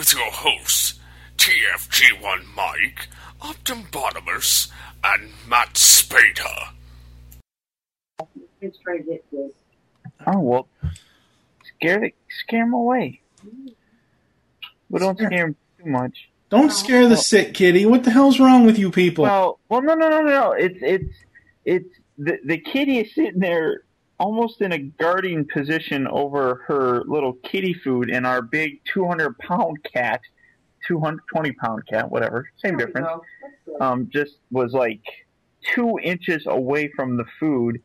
With your hosts, TFG1 Mike, Optum Bottomus, and Matt Spader. Oh well, scare the, scare them away. But don't scare them too much. Don't scare the sick kitty. What the hell's wrong with you people? Well, well, no, no, no, no. It's it's it's the the kitty is sitting there almost in a guarding position over her little kitty food, and our big 200 pound cat, 220 pound cat, whatever, same difference. Um, just was like two inches away from the food,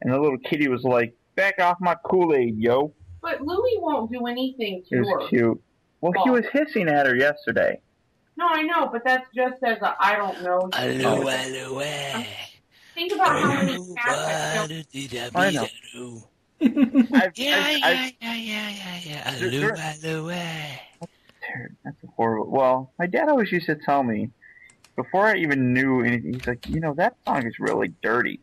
and the little kitty was like, "Back off my Kool Aid, yo." But Louie won't do anything to It her. cute. Well, he was hissing at her yesterday. No, I know, but that's just as a I don't know. Hello, hello, Think about how many cats have I know. I've, yeah, yeah, yeah, yeah, yeah, Hello, hello, eh. That's horrible. Well, my dad always used to tell me before I even knew anything. He's like, you know, that song is really dirty.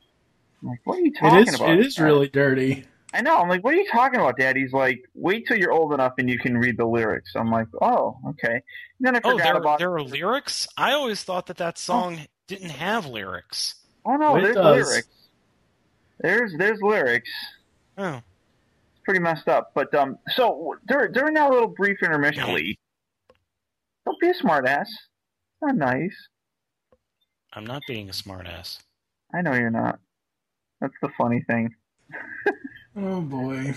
I'm like, what are you talking It is. about? It is Dad?" really dirty. I know. I'm like, what are you talking about, Dad? He's like, wait till you're old enough and you can read the lyrics. I'm like, oh, okay. And then I Oh, there, about. there are lyrics? I always thought that that song didn't have lyrics. Oh no, It there's does. lyrics. There's there's lyrics. Oh. It's pretty messed up. But um, so during during that little brief intermission, Lee, don't be a smartass. Not nice. I'm not being a smartass. I know you're not. That's the funny thing. Oh boy.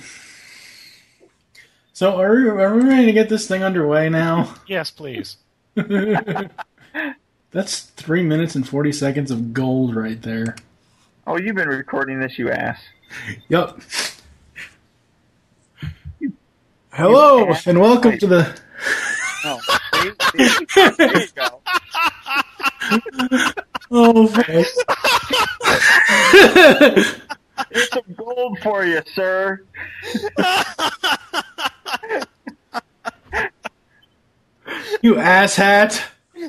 So are we, are we ready to get this thing underway now? Yes, please. That's three minutes and forty seconds of gold right there. Oh, you've been recording this, you ass. Yep. Hello and welcome to the. See? See? There you go. Oh. Here's some gold for you, sir. you asshat!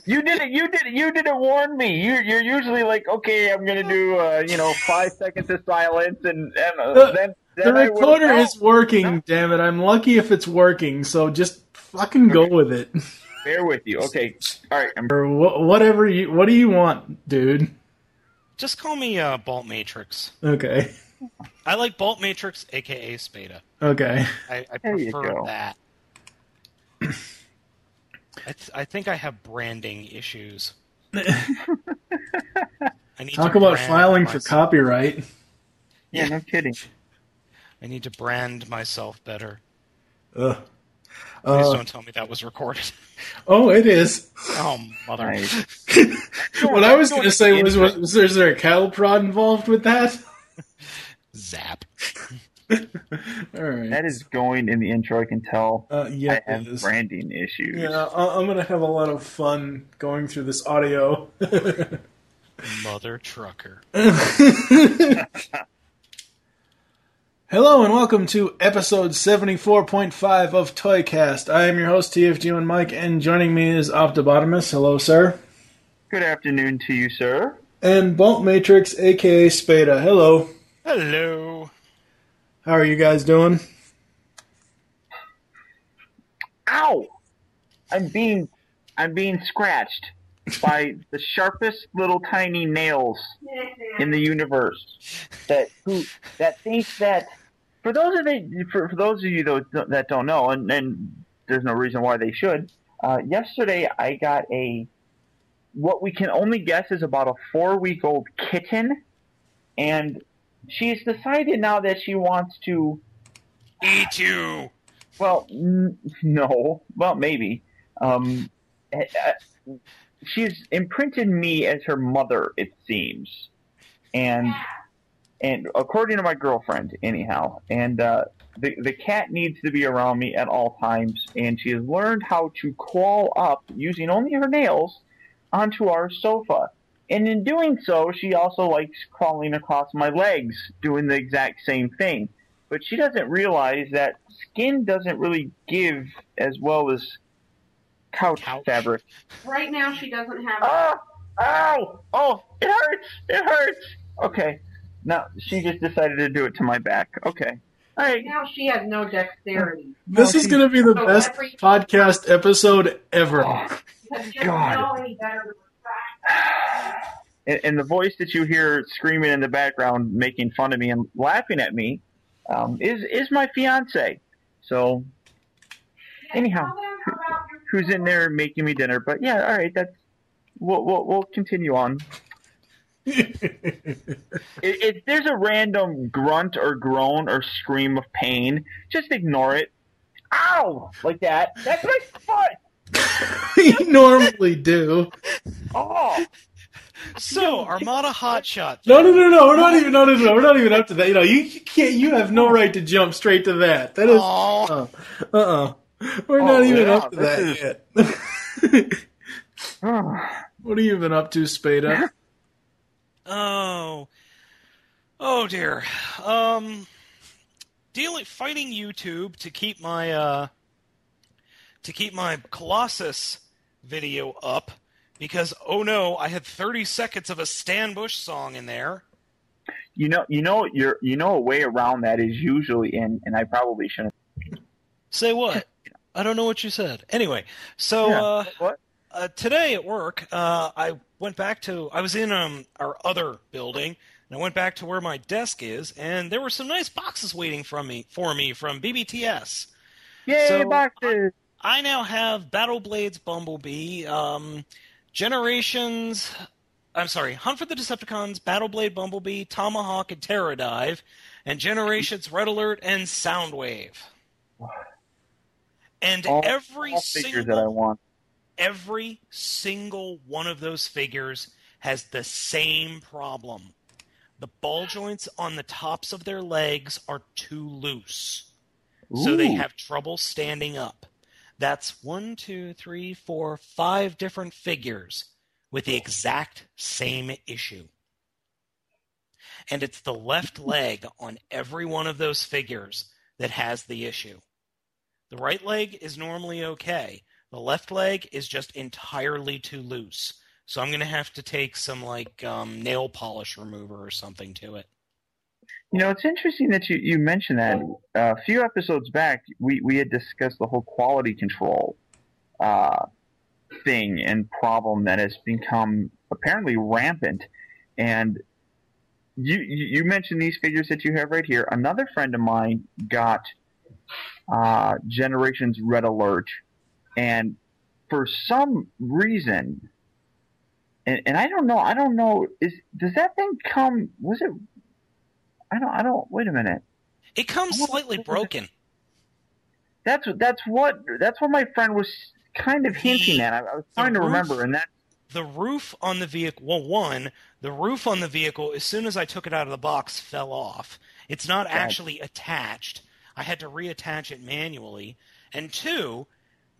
You didn't. You didn't. You didn't warn me. You, you're usually like, okay, I'm gonna do, uh, you know, five seconds of silence, and, and uh, The- then, The then I would've recorder known. is working. Damn it! I'm lucky if it's working. So just fucking go with it. Bear with you. Okay. All right. I'm Or wha- whatever you. What do you want, dude? Just call me uh, Bolt Matrix. Okay. I like Bolt Matrix, aka Spada. Okay. I, I prefer that. I, th- I think I have branding issues. I need Talk to about brand filing for copyright. Yeah, no kidding. I need to brand myself better. Ugh. Please Uh, don't tell me that was recorded. oh, it is. Oh, mother. what I was going to say was, was, was there, is there a cattle prod involved with that? Zap. All right. That is going in the intro. I can tell. Uh, yeah, I have it is. branding issues. Yeah, I- I'm gonna have a lot of fun going through this audio. Mother trucker. Hello and welcome to episode 74.5 of Toycast. I am your host, TFG and Mike, and joining me is Optobotomus. Hello, sir. Good afternoon to you, sir. And Bump Matrix, aka Spada. Hello. Hello. How are you guys doing? Ow! I'm being, I'm being scratched by the sharpest little tiny nails in the universe. That who that thinks that for those of you, for, for those of you that, that don't know, and, and there's no reason why they should. Uh, yesterday, I got a what we can only guess is about a four week old kitten, and she's decided now that she wants to Eat you. well, n- no. Well, maybe. Um, eh, eh, she's imprinted me as her mother, it seems, and and according to my girlfriend, anyhow. And uh, the the cat needs to be around me at all times, and she has learned how to crawl up using only her nails onto our sofa. And in doing so, she also likes crawling across my legs, doing the exact same thing but she doesn't realize that skin doesn't really give as well as couch, fabric. Right now, she doesn't have. Ah! Ow! Oh, it hurts! It hurts! Okay. Now, she just decided to do it to my back. Okay. All right. Now she has no dexterity. This is gonna be the So best every- podcast episode ever. Because she doesn't God. And, and the voice that you hear screaming in the background, making fun of me and laughing at me, um, is is my fiance. So, anyhow, who's in there making me dinner? But yeah, all right, that's we'll we'll, we'll continue on. If, if there's a random grunt or groan or scream of pain, just ignore it. Ow! Like that. That's my foot. you normally do. Oh. So, Armada Hotshot. No, no, no, no. We're not even. No, no, no. We're not even up to that. You know, you, you can't. You have no right to jump straight to that. That is. Uh. Uh. uh We're Oh, not even yeah, up to this that yet. what have you been up to, Spada? Oh. Oh dear. Um dealing fighting YouTube to keep my uh to keep my Colossus video up because oh no, I had 30 seconds of a Stan Bush song in there. You know, you know, you're, you know, a way around that is usually in, and I probably shouldn't. Say what? I don't know what you said. Anyway, so Yeah, uh, what? uh, today at work, uh, I went back to. I was in um, our other building, and I went back to where my desk is, and there were some nice boxes waiting from me for me from BBTS. Yay, So, boxes! I now have Battle Blades Bumblebee, um, Generations. I'm sorry, Hunt for the Decepticons, Battle Blade Bumblebee, Tomahawk, and Terradive, and Generations Red Alert and Soundwave. And All, every all single that I want. every single one of those figures has the same problem. The ball joints on the tops of their legs are too loose. So they have trouble standing up. That's one, two, three, four, five different figures with the exact same issue. And it's the left leg on every one of those figures that has the issue. The right leg is normally okay. The left leg is just entirely too loose. So I'm going to have to take some like um, nail polish remover or something to it. You know, it's interesting that you, you mentioned that. Uh, a few episodes back, we, we had discussed the whole quality control uh, thing and problem that has become apparently rampant. And you, you mentioned these figures that you have right here. Another friend of mine got uh, Generations Red Alert, and for some reason, and, and I don't know, I don't know, is does that thing come? Was it I don't. I don't. Wait a minute. It comes slightly broken. That's that's what that's what my friend was kind of hinting at. I, I was trying to roof- remember, and that The roof on the vehicle, well, one, the roof on the vehicle, as soon as I took it out of the box, fell off. It's not actually attached. I had to reattach it manually. And two,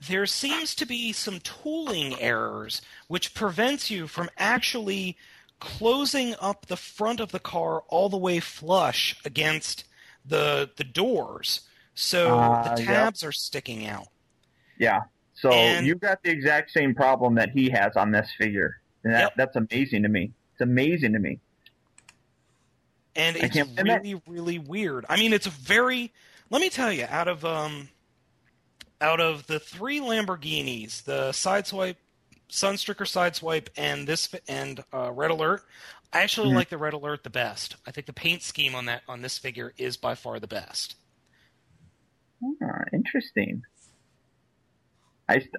there seems to be some tooling errors which prevents you from actually closing up the front of the car all the way flush against the the doors. So Ah, the yep. tabs are sticking out. Yeah. So And- you've got the exact same problem that he has on this figure. And that, Yep. that's amazing to me. It's amazing to me. and it's can't- and that- really really weird i mean it's a very let me tell you out of um out of the three lamborghinis the sideswipe Sunstreaker sideswipe and this and uh, red alert i actually Mhm. like the red alert the best i think the paint scheme on that on this figure is by far the best Ah, interesting. I, st-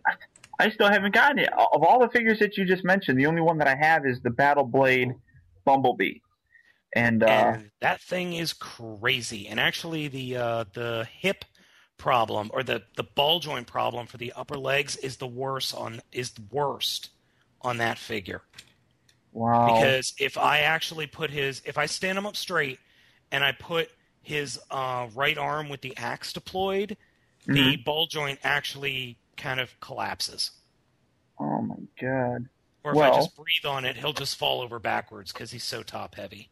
I still haven't gotten it. Of all the figures that you just mentioned, the only one that I have is the Battle Blade Bumblebee. And, uh, and that thing is crazy and actually the uh, the hip problem or the the ball joint problem for the upper legs is the worst on is the worst on that figure wow. because if I actually put his, if I stand him up straight and I put his uh, right arm with the axe deployed, the Mhm. ball joint actually kind of collapses. oh my god. Or if Well- I just breathe on it, he'll just fall over backwards because he's so top heavy.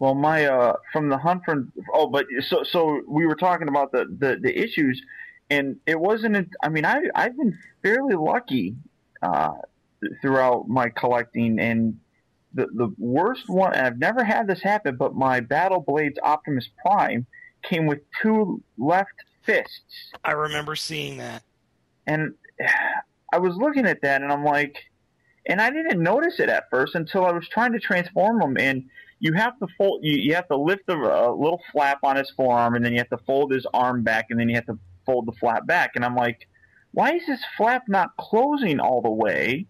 Well, my uh, from the hunt from oh, but so so we were talking about the the, the issues, and it wasn't. I mean, I I've been fairly lucky uh, throughout my collecting, and the the worst one. And I've never had this happen, but my Battle Blades Optimus Prime came with two left fists, I remember seeing that. and I was looking at that, and I'm like, and I didn't notice it at first until I was trying to transform them, and you have to fold, you, you have to lift the uh, little flap on his forearm, and then you have to fold his arm back, and then you have to fold the flap back, and I'm like, why is this flap not closing all the way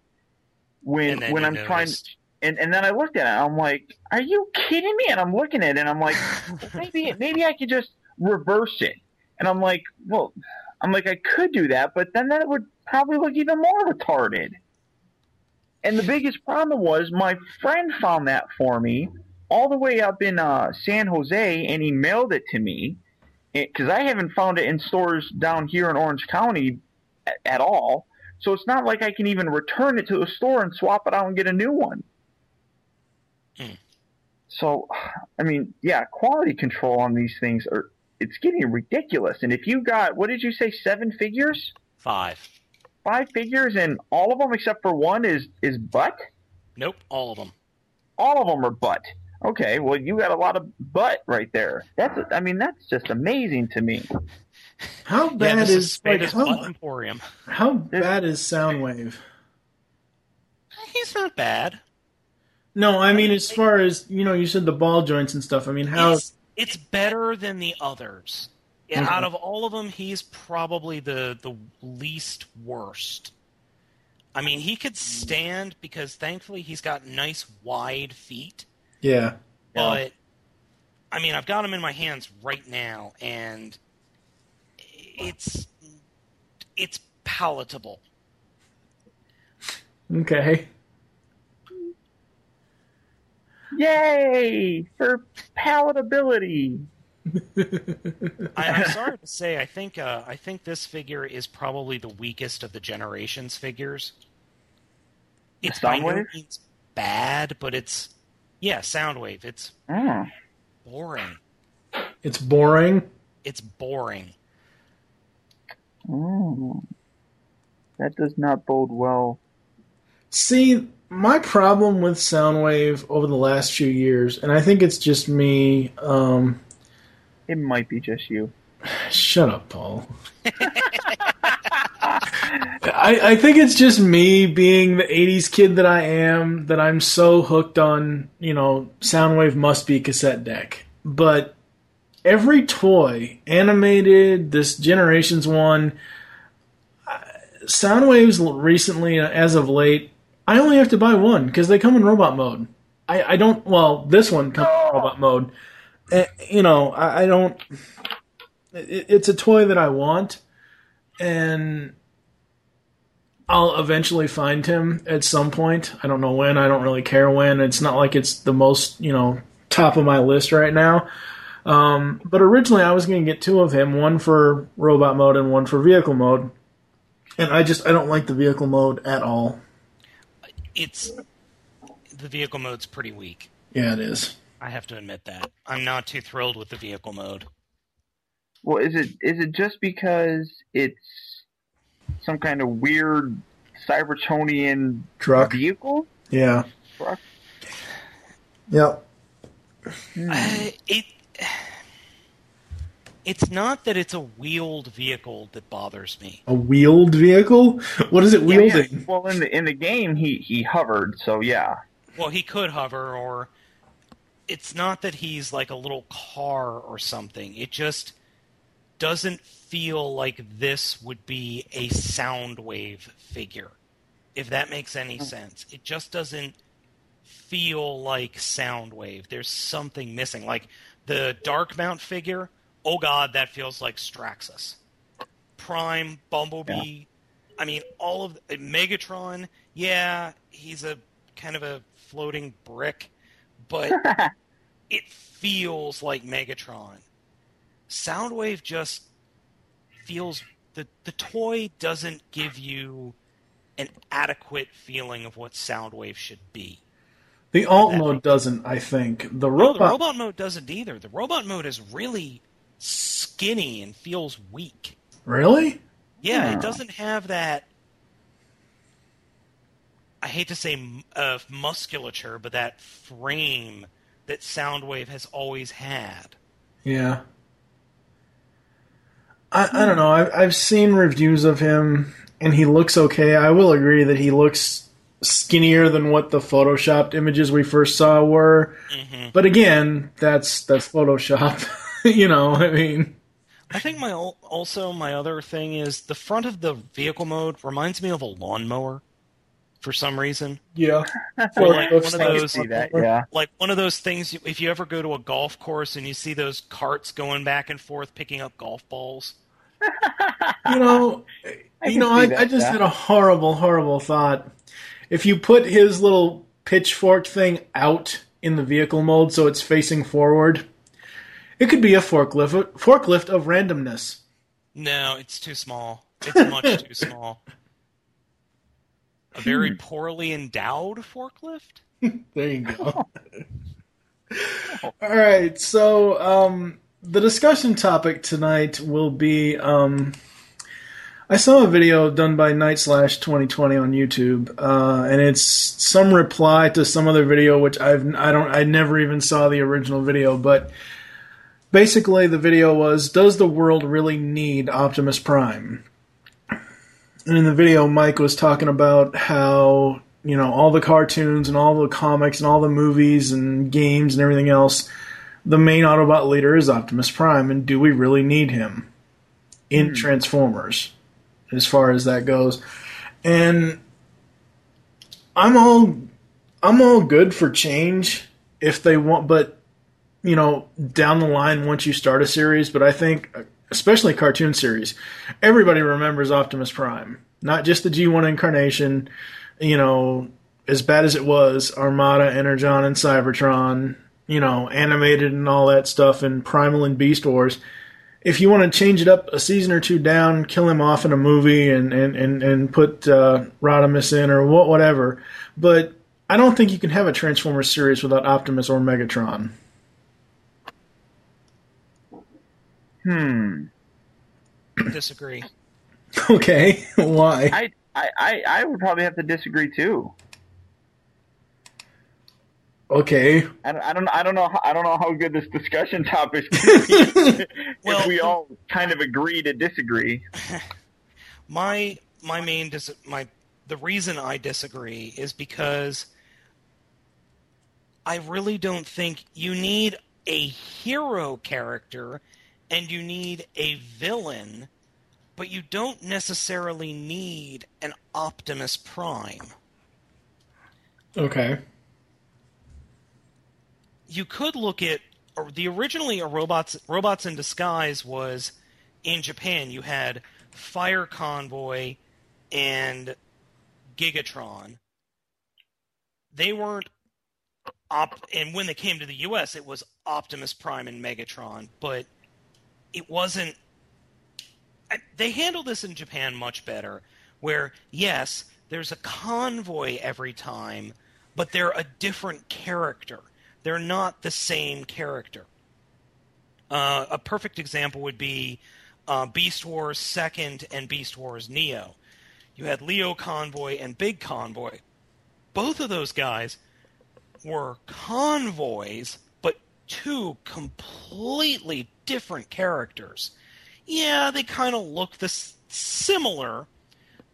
when when I'm trying? noticed. And and then I looked at it, I'm like, are you kidding me? And I'm looking at it, and I'm like, maybe maybe I could just reverse it. And I'm like, well, I'm like, I could do that, but then that would probably look even more retarded. And the biggest problem was my friend found that for me all the way up in uh, San Jose, and he mailed it to me because I haven't found it in stores down here in Orange County at, at all. So it's not like I can even return it to a store and swap it out and get a new one. Hmm. So, I mean, yeah, quality control on these things are it's getting ridiculous. And if you got what did you say, seven figures, Five. five figures, and all of them except for one is is butt. Nope, all of them. All of them are butt. Okay, well, you got a lot of butt right there. That's I mean, that's just amazing to me. How bad this is, is like Spada's how, Butt Emporium. how bad is Soundwave? He's not bad. No, I mean as far as you know, you said the ball joints and stuff. I mean, how? It's, it's better than the others. And Okay. Mm-hmm. Out of all of them, he's probably the the least worst. I mean, he could stand because thankfully he's got nice wide feet. Yeah. But I mean, I've got them in my hands right now, and it's it's palatable. Okay. Yay for palatability. I, I'm sorry to say, I think uh, I think this figure is probably the weakest of the generations figures. It's by no means bad, but it's yeah, Soundwave. It's Oh. boring. It's boring. It's boring. Oh. That does not bode well. See, my problem with Soundwave over the last few years, and I think it's just me. Um, It might be just you. shut up, Paul. I, I think it's just me being the 80s kid that I am that I'm so hooked on, you know, Soundwave must be cassette deck. But every toy, animated, this Generations one, Soundwaves recently, uh, as of late, I only have to buy one because they come in robot mode. I, I don't, well, this one comes in robot mode. Uh, you know, I, I don't, it, it's a toy that I want, and I'll eventually find him at some point. I don't know when. I don't really care when. It's not like it's the most, you know, top of my list right now. Um, but originally, I was going to get two of him, one for robot mode and one for vehicle mode. And I just I don't like the vehicle mode at all. It's the vehicle mode's pretty weak. Yeah, it is. I have to admit that. I'm not too thrilled with the vehicle mode. Well, is it is it just because it's some kind of weird Cybertronian Truck. vehicle? Yeah. Truck? Yep. Uh, it it's not that it's a wheeled vehicle that bothers me. A wheeled vehicle? What is it Yeah, yeah. wielding? Well, in the in the game, he he hovered, so yeah. Well, he could hover, or it's not that he's like a little car or something. It just doesn't feel like this would be a Soundwave figure, if that makes any mm. sense. It just doesn't feel like Soundwave. There's something missing. Like the Dark Mount figure, oh god, that feels like Straxus. Prime, Bumblebee, I mean, all of Megatron. Yeah, he's a kind of a floating brick, but it feels like Megatron. Soundwave just feels the the toy doesn't give you an adequate feeling of what Soundwave should be. The alt mode doesn't, I think. The No, robot, the robot mode doesn't either. The robot mode is really skinny and feels weak. Really? Yeah, Hmm. it doesn't have that. I hate to say uh, musculature, but that frame that Soundwave has always had. Yeah. I, I don't know. I've, I've seen reviews of him, and he looks okay. I will agree that he looks skinnier than what the photoshopped images we first saw were. Mm-hmm. But again, that's that's Photoshop. you know, I mean, I think my also my other thing is the front of the vehicle mode reminds me of a lawnmower for some reason. yeah. Or like one of those, that, yeah. like one of those things. If you ever go to a golf course and you see those carts going back and forth picking up golf balls, you know, I you know, I, that, I just yeah. had a horrible, horrible thought. If you put his little pitchfork thing out in the vehicle mode so it's facing forward, it could be a forklift forklift of randomness. no, it's too small. It's much too small. A very poorly endowed forklift. There you go. All right, so um, the discussion topic tonight will be. Um, I saw a video done by Night Slash 2020 on YouTube, uh, and it's some reply to some other video, which I've I don't I never even saw the original video, but basically the video was, "Does the world really need Optimus Prime?" And in the video, Mike was talking about how you know all the cartoons and all the comics and all the movies and games and everything else. The main Autobot leader is Optimus Prime, and do we really need him in hmm. Transformers? As far as that goes, and I'm all I'm all good for change if they want, but you know, down the line once you start a series, but I think especially cartoon series, everybody remembers Optimus Prime, not just the G1 incarnation, you know, as bad as it was, Armada, Energon and Cybertron, you know, animated and all that stuff and Primal and Beast Wars. If you want to change it up a season or two down, kill him off in a movie and and and, and put uh, Rodimus in or what whatever, but I don't think you can have a Transformers series without Optimus or Megatron. Hmm. Disagree. Okay, why? I, I, I, I would probably have to disagree too. Okay, I don't, I don't, I don't know, how, I don't know how good this discussion topic is. if Well- we all kind of agree to disagree. my my main dis- my the reason I disagree is because I really don't think you need a hero character and you need a villain, but you don't necessarily need an Optimus Prime. okay, you could look at the originally a robots robots in disguise was in Japan you had Fire Convoy and Gigatron. They weren't Op- and when they came to the U.S., it was Optimus Prime and Megatron, but it wasn't. They handled this in Japan much better, where yes, there's a convoy every time, but they're a different character. They're not the same character. Uh, a perfect example would be uh, Beast Wars Second and Beast Wars Neo. You had Leo Convoy and Big Convoy. Both of those guys were convoys, but two completely different characters. Yeah, they kind of look this similar,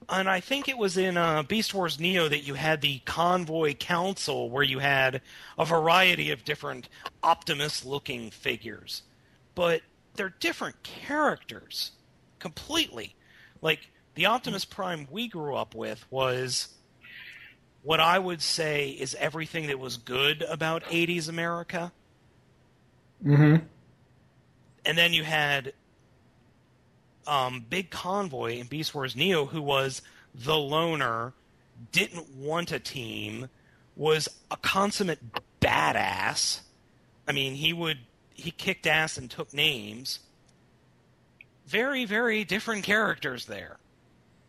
and I think it was in uh, Beast Wars Neo that you had the Convoy Council, where you had a variety of different Optimus-looking figures, but they're different characters completely. Like the Optimus Prime we grew up with was what I would say is everything that was good about 80s America. Mm-hmm. And then you had um, Big Convoy in Beast Wars Neo, who was the loner, didn't want a team, was a consummate badass. I mean, he would he kicked ass and took names. Very, very different characters there.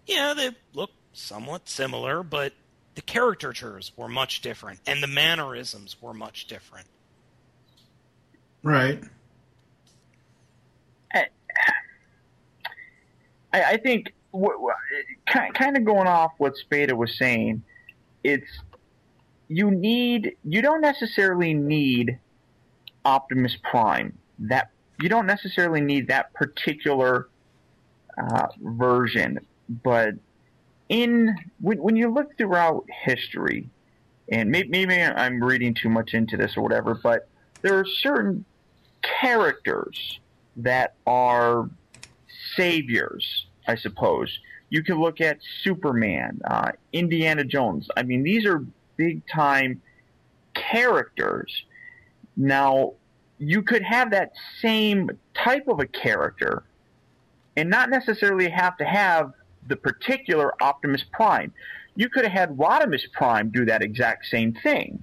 Yeah, they look somewhat similar, but the caricatures were much different, and the mannerisms were much different. Right. I, I think what, kind of going off what Spada was saying, it's you need you don't necessarily need Optimus Prime. That you don't necessarily need that particular uh, version, but in when, when you look throughout history, and maybe, maybe I'm reading too much into this or whatever, but there are certain characters that are saviors, I suppose. You can look at Superman, uh, Indiana Jones. I mean, these are big time characters. Now, you could have that same type of a character and not necessarily have to have the particular Optimus Prime. You could have had Rodimus Prime do that exact same thing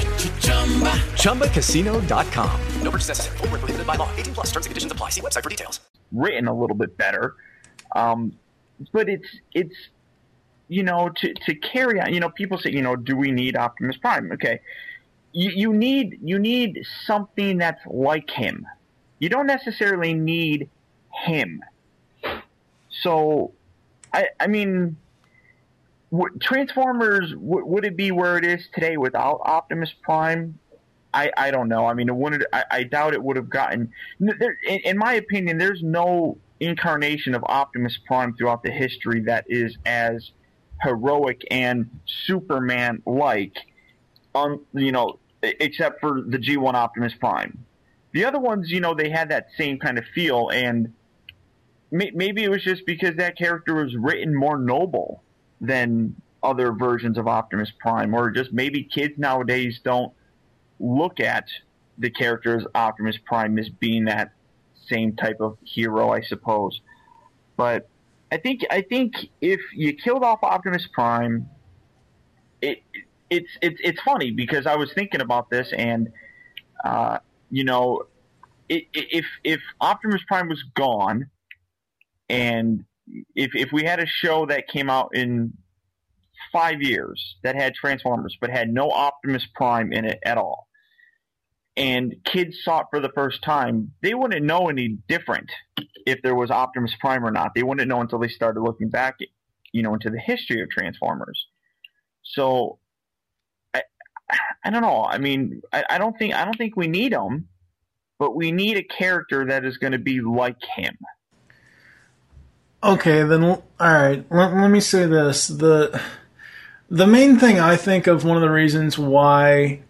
ChumbaCasino.com. No purchase necessary. Full prohibited by law. 18 plus terms and conditions apply. See website for details. Written a little bit better. Um, but it's, it's, you know, to, to carry on, you know, people say, you know, do we need Optimus Prime? Okay. You, you need, you need something that's like him. You don't necessarily need him. So, I, I mean, Transformers, w- would it be where it is today without Optimus Prime? I, I don't know. I mean, it wouldn't, I, I doubt it would have gotten. There, in, in my opinion, there's no incarnation of Optimus Prime throughout the history that is as heroic and Superman like, on um, you know, except for the G1 Optimus Prime. The other ones, you know, they had that same kind of feel, and may, maybe it was just because that character was written more noble than other versions of Optimus Prime, or just maybe kids nowadays don't look at the character as Optimus Prime as being that same type of hero, I suppose. But I think I think if you killed off Optimus Prime, it it's it's it's funny because I was thinking about this and uh, you know it, if if Optimus Prime was gone and if if we had a show that came out in five years that had Transformers but had no Optimus Prime in it at all, and kids saw it for the first time, they wouldn't know any different if there was Optimus Prime or not. They wouldn't know until they started looking back, you know, into the history of Transformers. So, I, I don't know. I mean, I, I don't think I don't think we need him, but we need a character that is going to be like him. Okay, then all right. Let, let me say this: the the main thing I think of one of the reasons why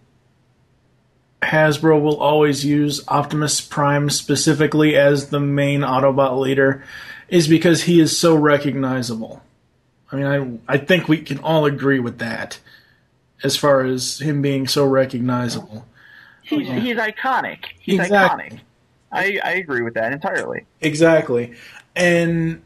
Hasbro will always use Optimus Prime specifically as the main Autobot leader is because he is so recognizable. I mean, I I think we can all agree with that as far as him being so recognizable. He's uh, he's iconic. He's Exactly. iconic. I I agree with that entirely. Exactly. And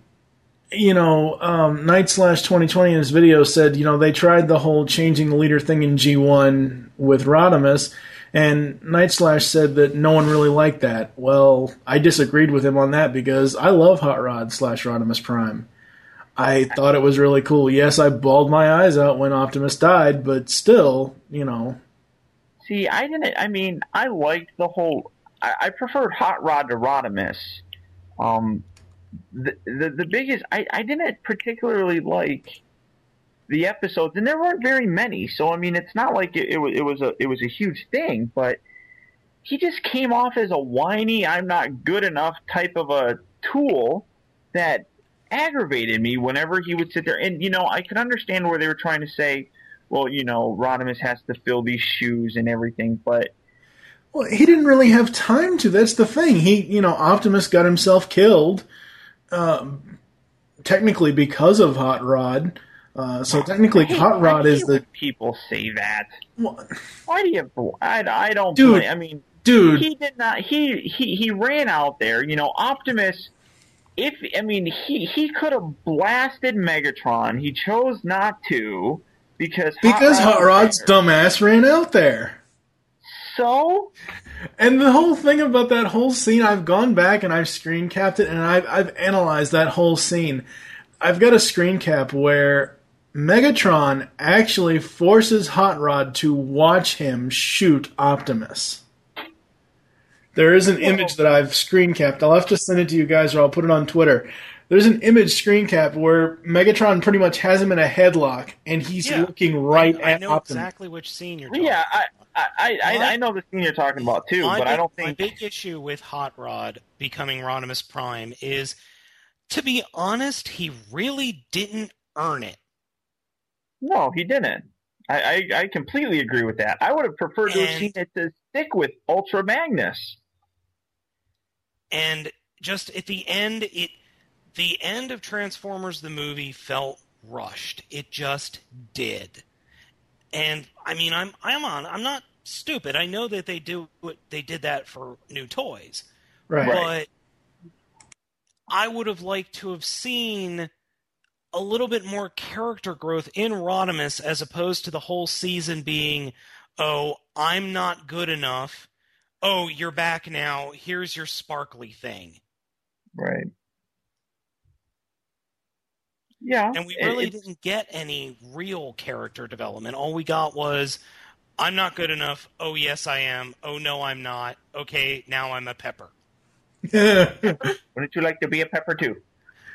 you know, um, Night Slash 2020 in his video said, you know, they tried the whole changing the leader thing in G1 with Rodimus, and Night Slash said that no one really liked that. Well, I disagreed with him on that because I love Hot Rod slash Rodimus Prime. I thought it was really cool. Yes, I bawled my eyes out when Optimus died, but still, you know. See, I didn't. I mean, I liked the whole. I, I preferred Hot Rod to Rodimus. Um, the the, biggest. I, I didn't particularly like the episodes, and there weren't very many. So I mean, it's not like it, it was it was a it was a huge thing, but he just came off as a whiny, I'm not good enough type of a tool that aggravated me whenever he would sit there. And you know, I could understand where they were trying to say, well, you know, Rodimus has to fill these shoes and everything, but Well, he didn't really have time to. That's the thing. He, you know, Optimus got himself killed, um, technically because of Hot Rod. Uh, so technically, Hot Rod is the people say that. Why do you? I I don't. Dude, blame- I mean, dude. he did not. He he he ran out there. You know, Optimus. If I mean, he he could have blasted Megatron. He chose not to because because Hot Rod's there. dumbass ran out there. So, and the whole thing about that whole scene, I've gone back and I've screen capped it and I've I've analyzed that whole scene. I've got a screen cap where Megatron actually forces Hot Rod to watch him shoot Optimus. There is an image that I've screen capped. I'll have to send it to you guys or I'll put it on Twitter. There's an image screen cap where Megatron pretty much has him in a headlock and he's Yeah. looking right I at know Optimus. exactly which scene you're talking yeah, I I I, I know the scene you're talking about too, my but I don't think my big issue with Hot Rod becoming Rodimus Prime is, to be honest, he really didn't earn it. no, he didn't. I, I, I completely agree with that. I would have preferred to have seen it to stick with Ultra Magnus. and just at the end it the end of transformers the movie felt rushed it just did and i mean i'm i'm on i'm not stupid i know that they do they did that for new toys Right. but i would have liked to have seen a little bit more character growth in Rodimus as opposed to the whole season being, oh, I'm not good enough. Oh, you're back now. Here's your sparkly thing. Right. Yeah. And we really it's- didn't get any real character development. All we got was, I'm not good enough. Oh, yes, I am. Oh, no, I'm not. Okay, now I'm a pepper. Wouldn't you like to be a pepper too?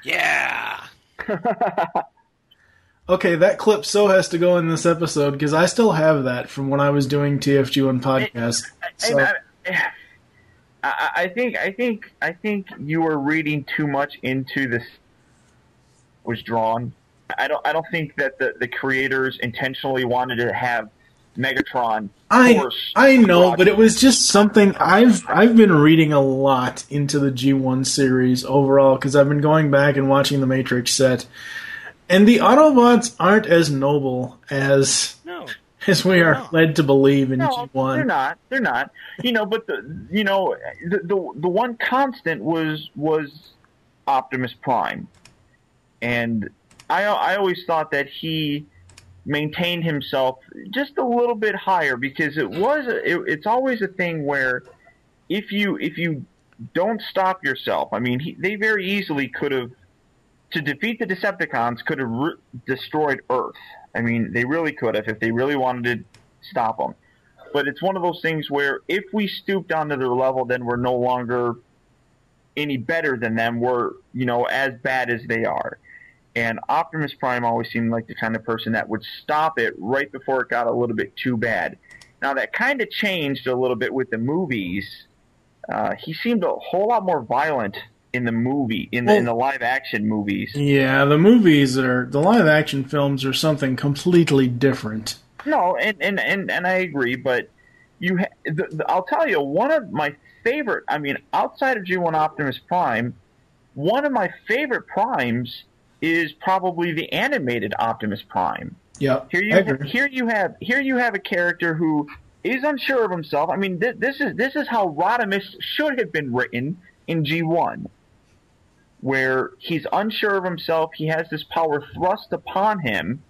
Yeah. Okay, that clip so has to go in this episode because I still have that from when I was doing TFG1 podcast. So, And I, I, I think I think I think you were reading too much into this was drawn. I don't I don't think that the, the creators intentionally wanted to have Megatron I I know, Rod- but it was just something I've I've been reading a lot into the G1 series overall because I've been going back and watching the Matrix set, and the Autobots aren't as noble as No. as we are led to believe in No, G1. they're not. They're not. You know, but the you know the the, the one constant was was Optimus Prime, and I I always thought that he maintained himself just a little bit higher because it was it, it's always a thing where if you if you don't stop yourself, I mean, he, they very easily could have to defeat the Decepticons could have re- destroyed Earth. I mean, they really could have if they really wanted to stop them. but it's one of those things where if we stoop down to their level, then we're no longer any better than them. We're you know as bad as they are. And Optimus Prime always seemed like the kind of person that would stop it right before it got a little bit too bad. Now that kind of changed a little bit with the movies. Uh, he seemed a whole lot more violent in the movie, in the, in the live action movies. Yeah, the movies are the live action films are something completely different. No, and and and, and I agree, but you, ha- the, the, I'll tell you, one of my favorite. I mean, outside of G1 Optimus Prime, one of my favorite primes is probably the animated Optimus Prime. Yeah, Here you have, here you have here you have a character who is unsure of himself. I mean, th- this is this is how Rodimus should have been written in G1, where he's unsure of himself. He has this power thrust upon him,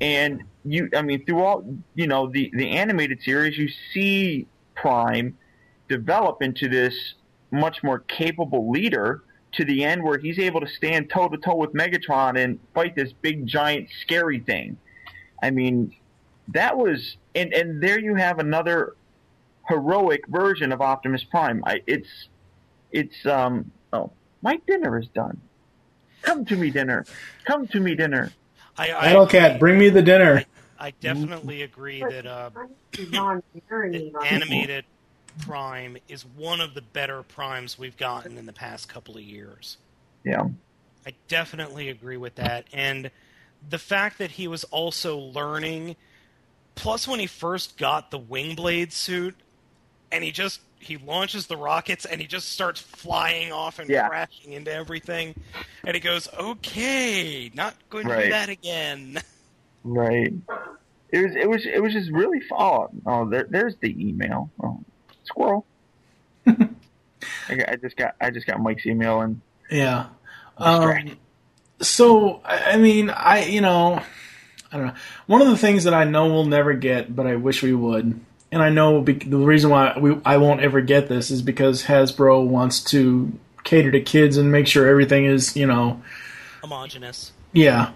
and you. I mean, throughout you know the the animated series, you see Prime develop into this much more capable leader to the end where he's able to stand toe to toe with Megatron and fight this big giant scary thing. I mean, that was and and there you have another heroic version of Optimus Prime. I, it's it's um oh my dinner is done. Come to me dinner. Come to me dinner. I, Battle Cat, bring me the dinner. I definitely agree that uh, the animated Prime is one of the better primes we've gotten in the past couple of years. Yeah. I definitely agree with that. And the fact that he was also learning, plus when he first got the Wingblade suit, and he just he launches the rockets and he just starts flying off and Yeah. crashing into everything, and he goes, "Okay, not going to do that again." Right. It was it was it was just really fun. Oh, oh there, there's the email. Oh, squirrel. I, I just got I just got Mike's email and Yeah. Um, so I I mean, I you know, I don't know. One of the things that I know we'll never get, but I wish we would, and I know be- the reason why we I won't ever get this is because Hasbro wants to cater to kids and make sure everything is you know, Homogeneous. yeah.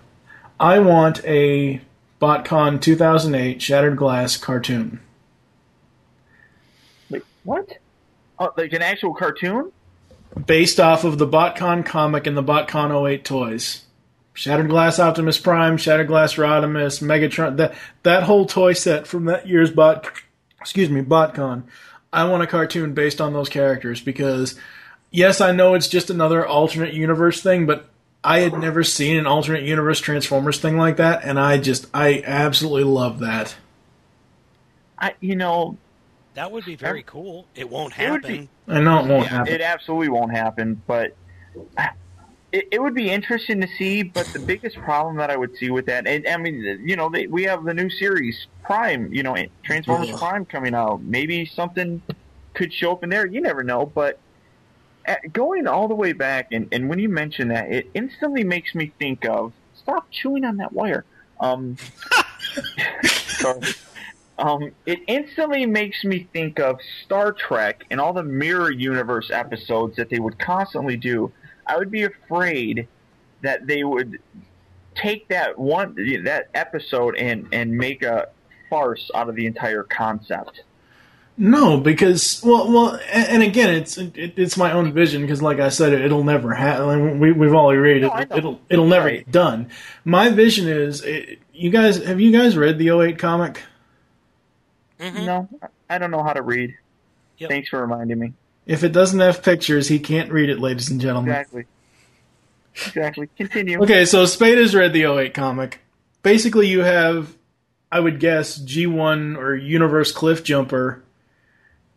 I want a BotCon 2008 Shattered Glass cartoon. What? Oh, like an actual cartoon? based off of the BotCon comic and the BotCon 08 toys. Shattered Glass Optimus Prime, Shattered Glass Rodimus, Megatron, that that whole toy set from that year's Bot excuse me, BotCon. I want a cartoon based on those characters because yes, I know it's just another alternate universe thing, but I had never seen an alternate universe Transformers thing like that and I just I absolutely love that. I you know That would be very cool. It won't It happen. be- I know it won't Yeah, happen. It absolutely won't happen, but it, it would be interesting to see. But the biggest problem that I would see with that, and I mean, you know, they, we have the new series Prime, you know, Transformers Yeah. Prime coming out. Maybe something could show up in there. You never know. But at, going all the way back, and, and when you mention that, it instantly makes me think of stop chewing on that wire. Um, sorry. Um, it instantly makes me think of Star Trek and all the mirror universe episodes that they would constantly do. I would be afraid that they would take that one that episode and and make a farce out of the entire concept. No, because well, well, and, and again, it's it, it's my own vision because, like I said, it, will never happen. We we've all agreed No, it, it'll it'll never get done. My vision is, it, you guys have you guys read the 08 comic? Mm-hmm. No, I don't know how to read. Thanks for reminding me. If it doesn't have pictures, he can't read it, ladies and gentlemen. Exactly. Exactly. Continue. Okay, so Spada has read the 08 comic. Basically, you have, I would guess, G1 or Universe Cliff Jumper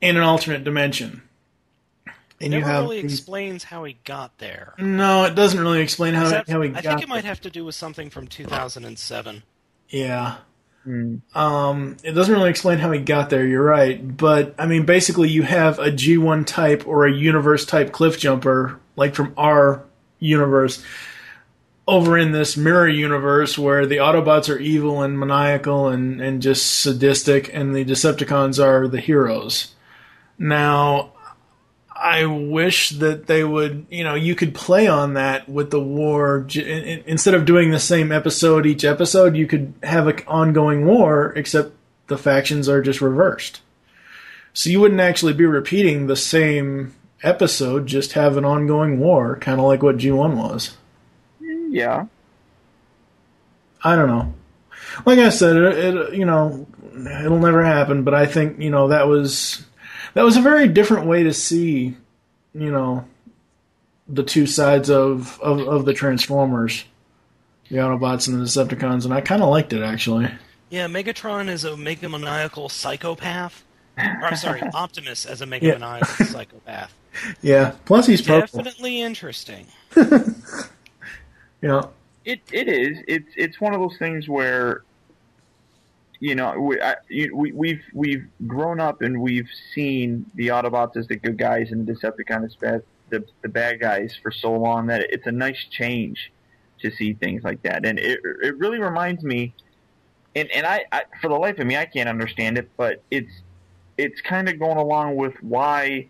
in an alternate dimension. And you Never have really these- explains how he got there. no, it doesn't really explain how Is that- how he I got. think it might have to do with something from 2007. Yeah. Um, it doesn't really explain how he got there. You're right, but I mean, basically, you have a G1 type or a universe type cliff jumper, like from our universe, over in this mirror universe where the Autobots are evil and maniacal and and just sadistic, and the Decepticons are the heroes. Now, I wish that they would, you know, you could play on that with the war. j- in- in- Instead of doing the same episode each episode, you could have an ongoing war, except the factions are just reversed. So you wouldn't actually be repeating the same episode, just have an ongoing war, kind of like what G1 was. Yeah. I don't know. Like I said, it, it you know it'll never happen, but I think you know that was that was a very different way to see you know the two sides of of, of the Transformers, the Autobots and the Decepticons, and I kind of liked it actually. Yeah, Megatron is a megamaniacal psychopath. Or, I'm sorry, Optimus as a megamaniacal psychopath. Yeah. Plus he's purple. Definitely interesting. Yeah. It it is. It's it's one of those things where, you know, we I, we we've we've grown up and we've seen the Autobots as the good guys and the Decepticons as bad the the bad guys for so long that it's a nice change to see things like that, and it it really reminds me, and and I, I for the life of me I can't understand it, but it's it's kind of going along with why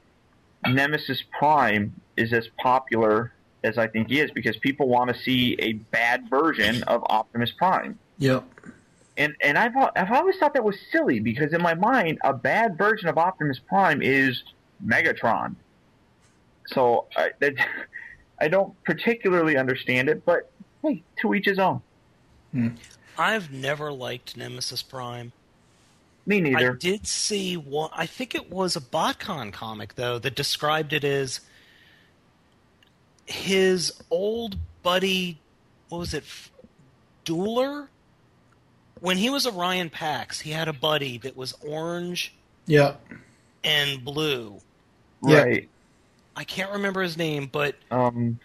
Nemesis Prime is as popular as I think he is because people want to see a bad version of Optimus Prime. Yep. And and I've I've always thought that was silly because in my mind a bad version of Optimus Prime is Megatron. So I that, I don't particularly understand it, but hey, to each his own. Hmm. I've never liked Nemesis Prime. Me neither. I did see one. I think it was a BotCon comic though that described it as his old buddy. What was it? F- Dueler. When he was Orion Pax, he had a buddy that was orange Yeah. and blue. Right. I can't remember his name, but Um,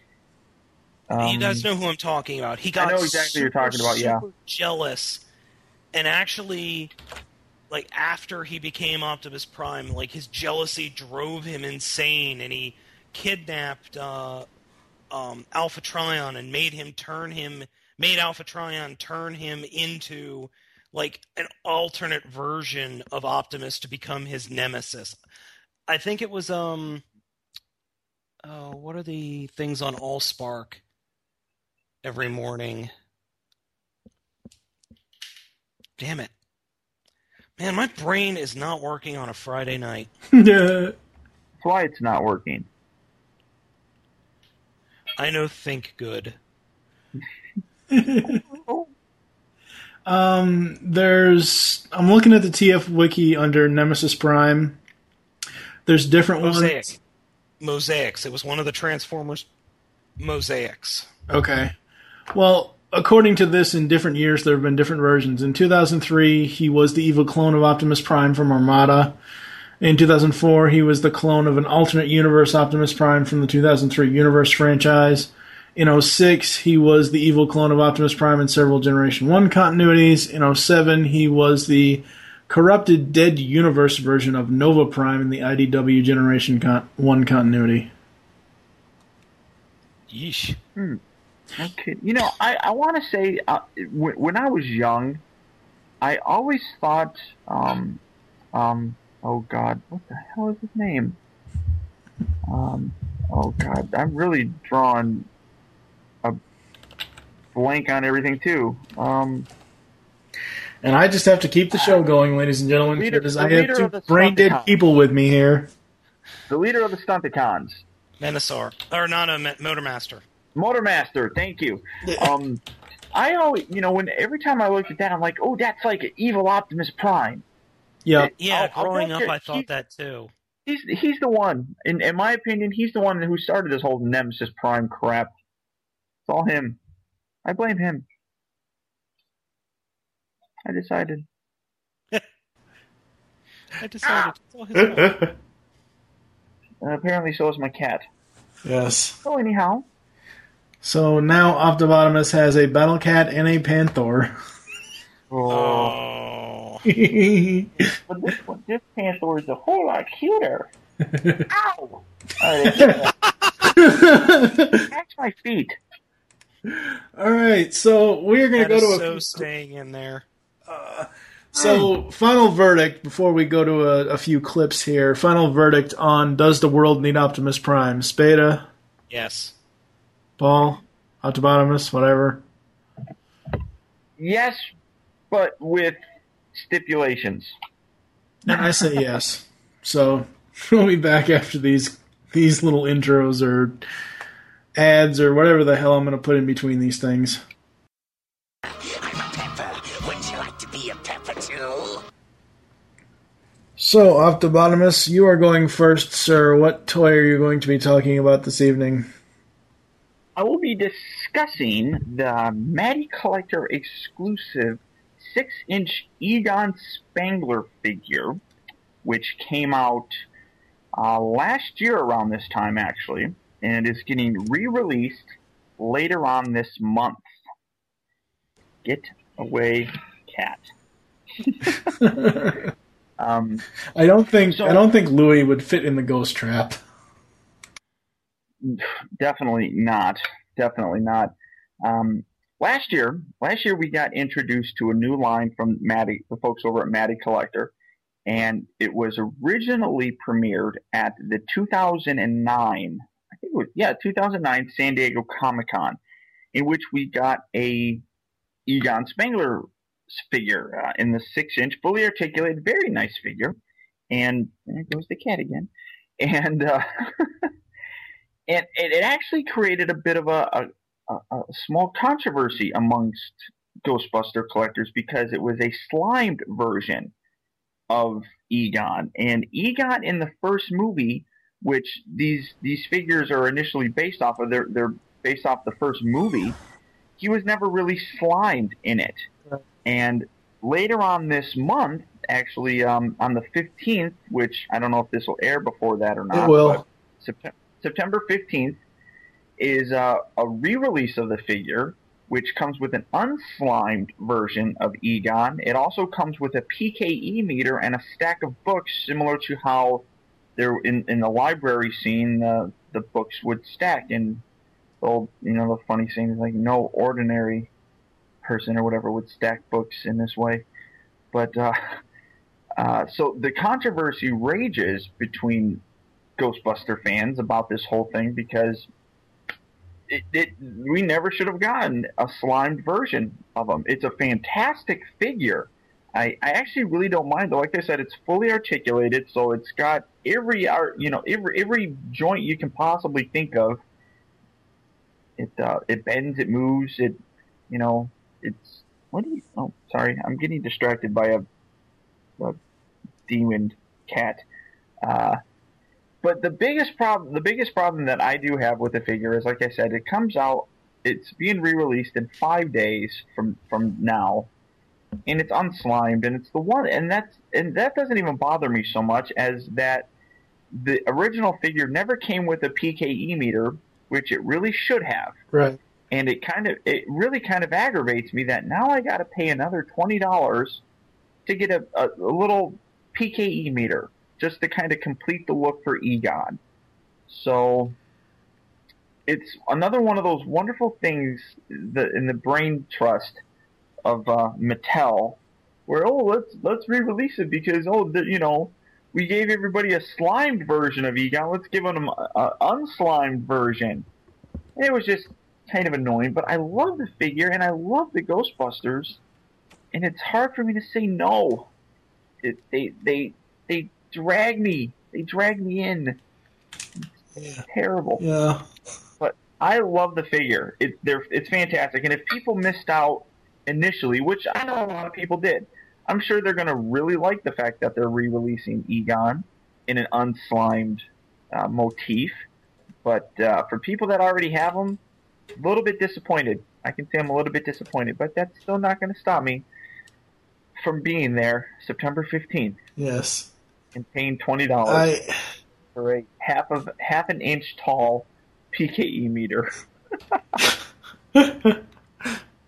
you um, guys know who I'm talking about. He I got know exactly what you're talking about, yeah. jealous, and actually, like after he became Optimus Prime, like his jealousy drove him insane, and he kidnapped uh, um, Alpha Trion and made him turn him, made Alpha Trion turn him into like an alternate version of Optimus to become his nemesis. I think it was um. Oh, what are the things on Allspark? every morning. Damn it. Man, my brain is not working on a Friday night. That's why it's not working. I know think good. Um, there's. I'm looking at the TF wiki under Nemesis Prime. There's different Mosaic. ones. Mosaics. It was one of the Transformers mosaics. Okay. Well, according to this, in different years there have been different versions. In 2003, he was the evil clone of Optimus Prime from Armada. In 2004, he was the clone of an alternate universe Optimus Prime from the 2003 Universe franchise. In 06, he was the evil clone of Optimus Prime in several Generation 1 continuities. In 07, he was the corrupted Dead Universe version of Nova Prime in the IDW Generation con- 1 continuity. Yeesh. Hmm. Okay. You know, I, I want to say uh, when, when I was young, I always thought, um, um, oh God, what the hell is his name? Um, oh God, I'm really drawing a blank on everything too. Um, And I just have to keep the show going, ladies and gentlemen, Leader- because I have two brain dead people with me here. the leader of the Stunticons. Menasor. Or not a Motormaster. Motormaster, thank you. Um, I always, you know, when every time I looked at that, I'm like, oh, that's like an evil Optimus Prime. Yeah. Yeah, I'll- I'll growing up you I thought he- that too. He's he's the one, in in my opinion, he's the one who started this whole Nemesis Prime crap. It's all him. I blame him. I decided. I decided. it's all his fault. And apparently, so is my cat. Yes. So anyhow, So now Optimus has a Battle Cat and a Panther. Oh. but this one, this Panther is a whole lot cuter. Ow! Alright, Catch my feet. All right, so we're gonna go to a so staying in there. Uh, so, final verdict before we go to a, a few clips here. Final verdict on Does the World Need Optimus Prime? Spada, Yes. Paul, Optimus, whatever. Yes, but with stipulations? And I say yes. So we'll be back after these these little intros or ads or whatever the hell I'm going to put in between these things. I'm a pepper. Wouldn't you like to be a pepper too? So, Optobotomus, you are going first, sir. What toy are you going to be talking about this evening? I will be discussing the Matty Collector exclusive 6 inch Egon Spengler figure, which came out uh, last year around this time, actually, and is getting re released later on this month. Get away, cat. um, I don't think I don't think Louis would fit in the ghost trap. Definitely not. Definitely not. Um, last year, last year we got introduced to a new line from Matty, the folks over at Matty Collector, and it was originally premiered at the 2009, I think it was yeah 2009 San Diego Comic Con, in which we got a Egon Spengler figure uh, in the six inch, fully articulated, very nice figure, and there goes the cat again, and. Uh, and it, it actually created a bit of a, a, a small controversy amongst Ghostbuster collectors because it was a slimed version of Egon, and Egon in the first movie, which these these figures are initially based off of, they're they're based off the first movie. He was never really slimed in it, and later on this month, actually um, on the fifteenth, which I don't know if this will air before that or not. It will. September. September 15th is uh, a re-release of the figure, which comes with an unslimed version of Egon. It also comes with a PKE meter and a stack of books, similar to how there in, in the library scene uh, the books would stack. And the old, you know, the funny thing is like no ordinary person or whatever would stack books in this way. But uh, uh, so the controversy rages between Ghostbuster fans about this whole thing because it, it, we never should have gotten a slimed version of him. It's a fantastic figure. I, I actually really don't mind though. Like I said, it's fully articulated, so it's got every art, you know, every every joint you can possibly think of. It uh, it bends, it moves, it, you know, it's what do you? Oh, sorry, I'm getting distracted by a, a demon cat. Uh, but the biggest problem, the biggest problem that I do have with the figure is, like I said, it comes out, it's being re-released in five days from from now, and it's unslimed, and it's the one, and that's and that doesn't even bother me so much as that the original figure never came with a PKE meter, which it really should have, Right. and it kind of it really kind of aggravates me that now I got to pay another twenty dollars to get a, a, a little PKE meter just to kind of complete the look for Egon. So it's another one of those wonderful things that in the brain trust of uh, Mattel, where oh let's let's re-release it because oh the, you know we gave everybody a slimed version of Egon, let's give them an unslimed version. And it was just kind of annoying, but I love the figure and I love the Ghostbusters, and it's hard for me to say no. It, they they they drag me. They drag me in. It's terrible. Yeah. But I love the figure. It, they're, it's fantastic. And if people missed out initially, which I know a lot of people did, I'm sure they're going to really like the fact that they're re-releasing Egon in an unslimed uh, motif. But uh, for people that already have them, a little bit disappointed. I can say I'm a little bit disappointed, but that's still not going to stop me from being there September 15th Yes. and paying twenty dollars I for a half of half an inch tall PKE meter.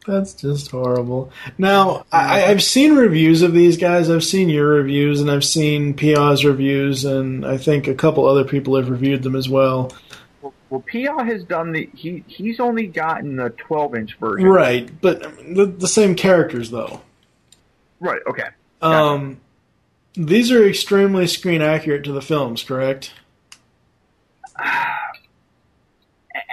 That's just horrible. Now, I, I've seen reviews of these guys. I've seen your reviews, and I've seen Pia's reviews, and I think a couple other people have reviewed them as well. Well, Pia has done the he he's only gotten the twelve inch version. Right, but the, the same characters, though. Right. Okay. Um, these are extremely screen accurate to the films, correct?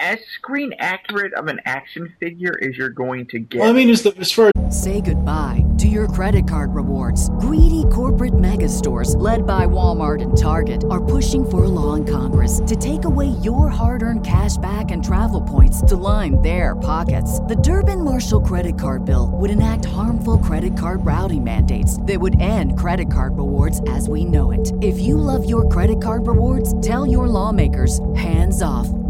as screen accurate of an action figure as you're going to get. Well, I mean, as, the, as far Say goodbye to your credit card rewards. Greedy corporate mega stores, led by Walmart and Target, are pushing for a law in Congress to take away your hard earned cash back and travel points to line their pockets. The Durbin Marshall credit card bill would enact harmful credit card routing mandates that would end credit card rewards as we know it. If you love your credit card rewards, tell your lawmakers hands off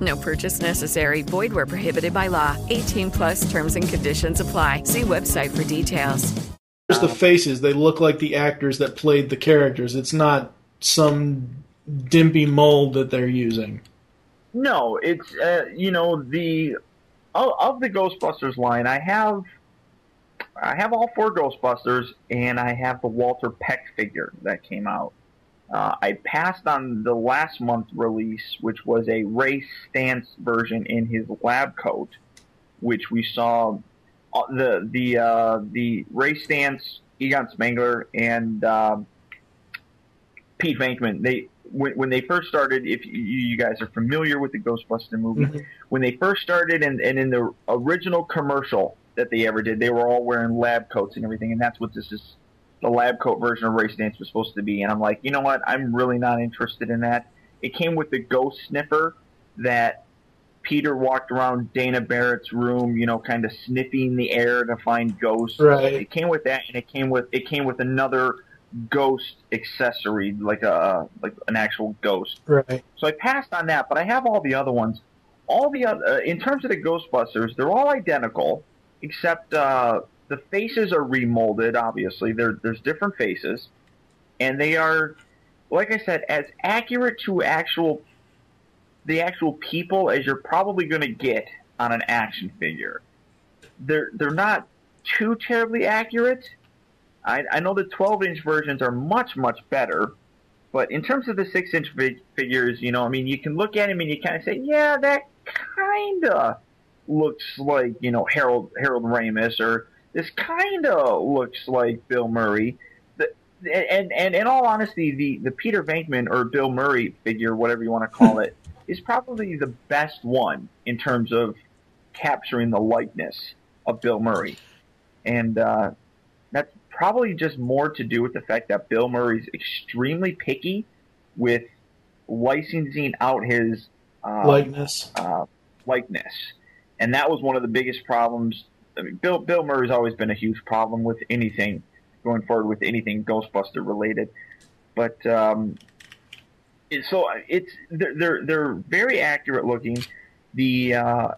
No purchase necessary. Void where prohibited by law. 18 plus terms and conditions apply. See website for details. There's the faces. They look like the actors that played the characters. It's not some dimpy mold that they're using. No, it's uh, you know the of, of the Ghostbusters line. I have I have all four Ghostbusters, and I have the Walter Peck figure that came out. Uh, I passed on the last month release, which was a Ray Stantz version in his lab coat, which we saw uh, the the uh, the Ray Stantz, Egon Spengler, and uh, Pete Venkman. They when, when they first started, if you, you guys are familiar with the Ghostbuster movie, Mhm. when they first started, and, and in the original commercial that they ever did, they were all wearing lab coats and everything, and that's what this is. The lab coat version of Ray Stantz was supposed to be, and I'm like, you know what? I'm really not interested in that. It came with the ghost sniffer that Peter walked around Dana Barrett's room, you know, kind of sniffing the air to find ghosts. Right. It came with that, and it came with it came with another ghost accessory, like a like an actual ghost. Right. So I passed on that, but I have all the other ones. All the other, uh, in terms of the Ghostbusters, they're all identical, except uh, the faces are remolded. Obviously, there there's different faces, and they are, like I said, as accurate to actual the actual people as you're probably going to get on an action figure. They're they're not too terribly accurate. I, I know the 12 inch versions are much much better, but in terms of the six inch fig- figures, you know, I mean, you can look at them and you kind of say, yeah, that kind of looks like you know Harold Harold Ramis, or this kind of looks like Bill Murray. The, and, and in all honesty, the, the Peter Venkman or Bill Murray figure, whatever you want to call it, is probably the best one in terms of capturing the likeness of Bill Murray. And uh, that's probably just more to do with the fact that Bill Murray's extremely picky with licensing out his uh, Likeness. uh, likeness, and that was one of the biggest problems. I mean, Bill Bill Murray's always been a huge problem with anything going forward with anything Ghostbuster related, but um, it, so it's they're, they're they're very accurate looking. The uh,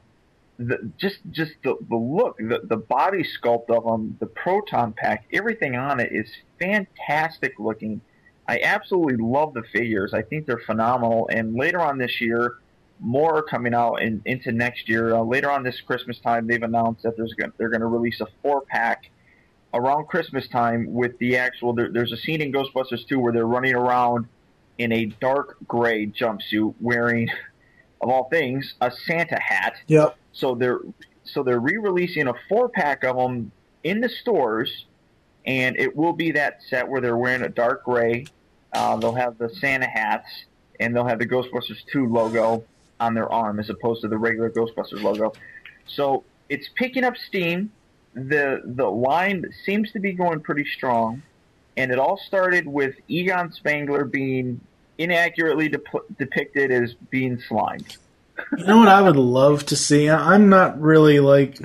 the just just the, the look, the the body sculpt of them, the proton pack, everything on it is fantastic looking. I absolutely love the figures. I think they're phenomenal. And later on this year, more coming out in, into next year. Uh, later on this Christmas time, they've announced that there's gonna, they're going to release a four pack around Christmas time with the actual. There, there's a scene in Ghostbusters 2 where they're running around in a dark gray jumpsuit, wearing, of all things, a Santa hat. Yep. So they're so they're re-releasing a four pack of them in the stores, and it will be that set where they're wearing a dark gray. Uh, they'll have the Santa hats, and they'll have the Ghostbusters 2 logo on their arm as opposed to the regular Ghostbusters logo. So it's picking up steam. The the line seems to be going pretty strong, and it all started with Egon Spengler being inaccurately dep- depicted as being slimed. You know what I would love to see? I'm not really like,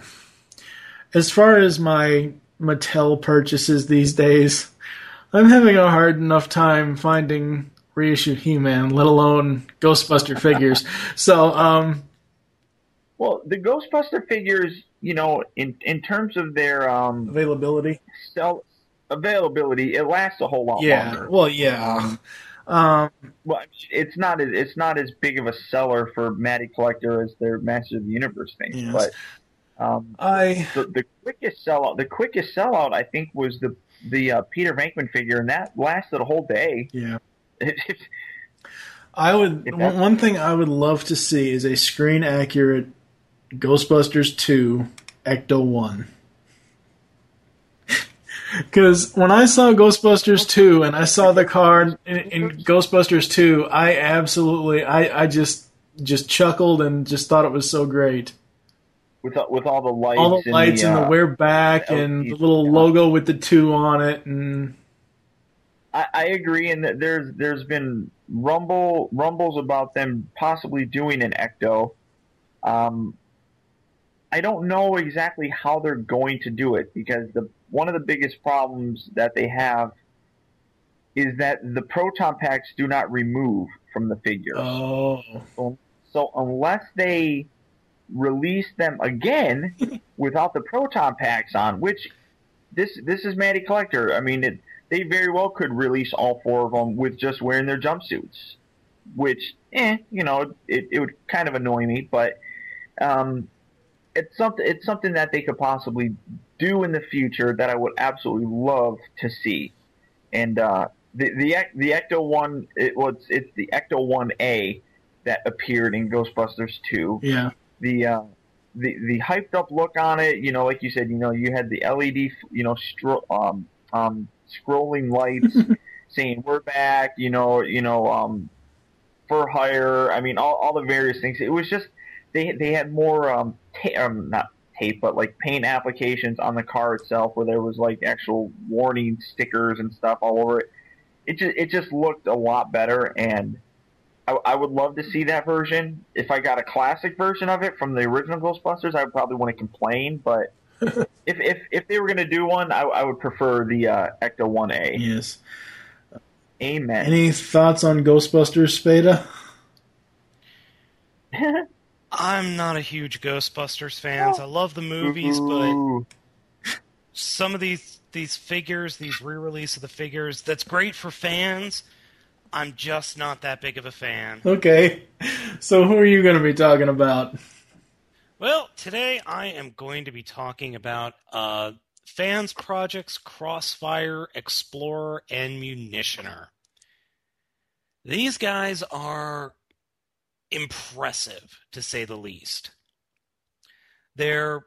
as far as my Mattel purchases these days, I'm having a hard enough time finding reissued He-Man, let alone Ghostbuster figures. So, um, Well, the Ghostbuster figures, you know, in in terms of their um, availability, sell availability, it lasts a whole lot yeah, longer. well, yeah. Um, well, it's not as it's not as big of a seller for Matty Collector as their Masters of the Universe thing, Yes. but um, I the, the quickest sellout the quickest sellout I think was the the uh, Peter Venkman figure, and that lasted a whole day. Yeah. I would one thing I would love to see is a screen accurate Ghostbusters 2 Ecto 1. Because when I saw Ghostbusters 2 and I saw the card in, in Ghostbusters 2, I absolutely, I, I just just chuckled and just thought it was so great. with all- with all the lights, All the and lights and the uh, wear back and the little logo with the 2 on it. And I, I agree, and there's there's been rumble rumbles about them possibly doing an ecto. Um, I don't know exactly how they're going to do it because the one of the biggest problems that they have is that the proton packs do not remove from the figure. Oh. So, so unless they release them again without the proton packs on, which this this is Matty Collector. I mean, it, they very well could release all four of them with just wearing their jumpsuits, which, eh, you know, it, it would kind of annoy me, but um, it's something it's something that they could possibly do in the future that I would absolutely love to see. And uh, the the the Ecto one it was it's the Ecto one A that appeared in Ghostbusters two. yeah. The uh, the the hyped up look on it, you know, like you said, you know, you had the LED, you know, stro- um, um, scrolling lights saying we're back, you know, you know, um, for hire. I mean, all, all the various things. It was just they they had more um, ta- um not tape, but like paint applications on the car itself, where there was like actual warning stickers and stuff all over it. It just it just looked a lot better, and I, I would love to see that version. If I got a classic version of it from the original Ghostbusters, I would probably want to complain, but. If, if if they were going to do one, I, I would prefer the uh, Ecto One A. Yes. Amen. Any thoughts on Ghostbusters, Spada? I'm not a huge Ghostbusters fans. I love the movies, but some of these these figures, these re-release of the figures, that's great for fans. I'm just not that big of a fan. Okay. So who are you going to be talking about? Well, today I am going to be talking about uh, Fans Projects Crossfire, Explorer, and Munitioner. These guys are impressive, to say the least. They're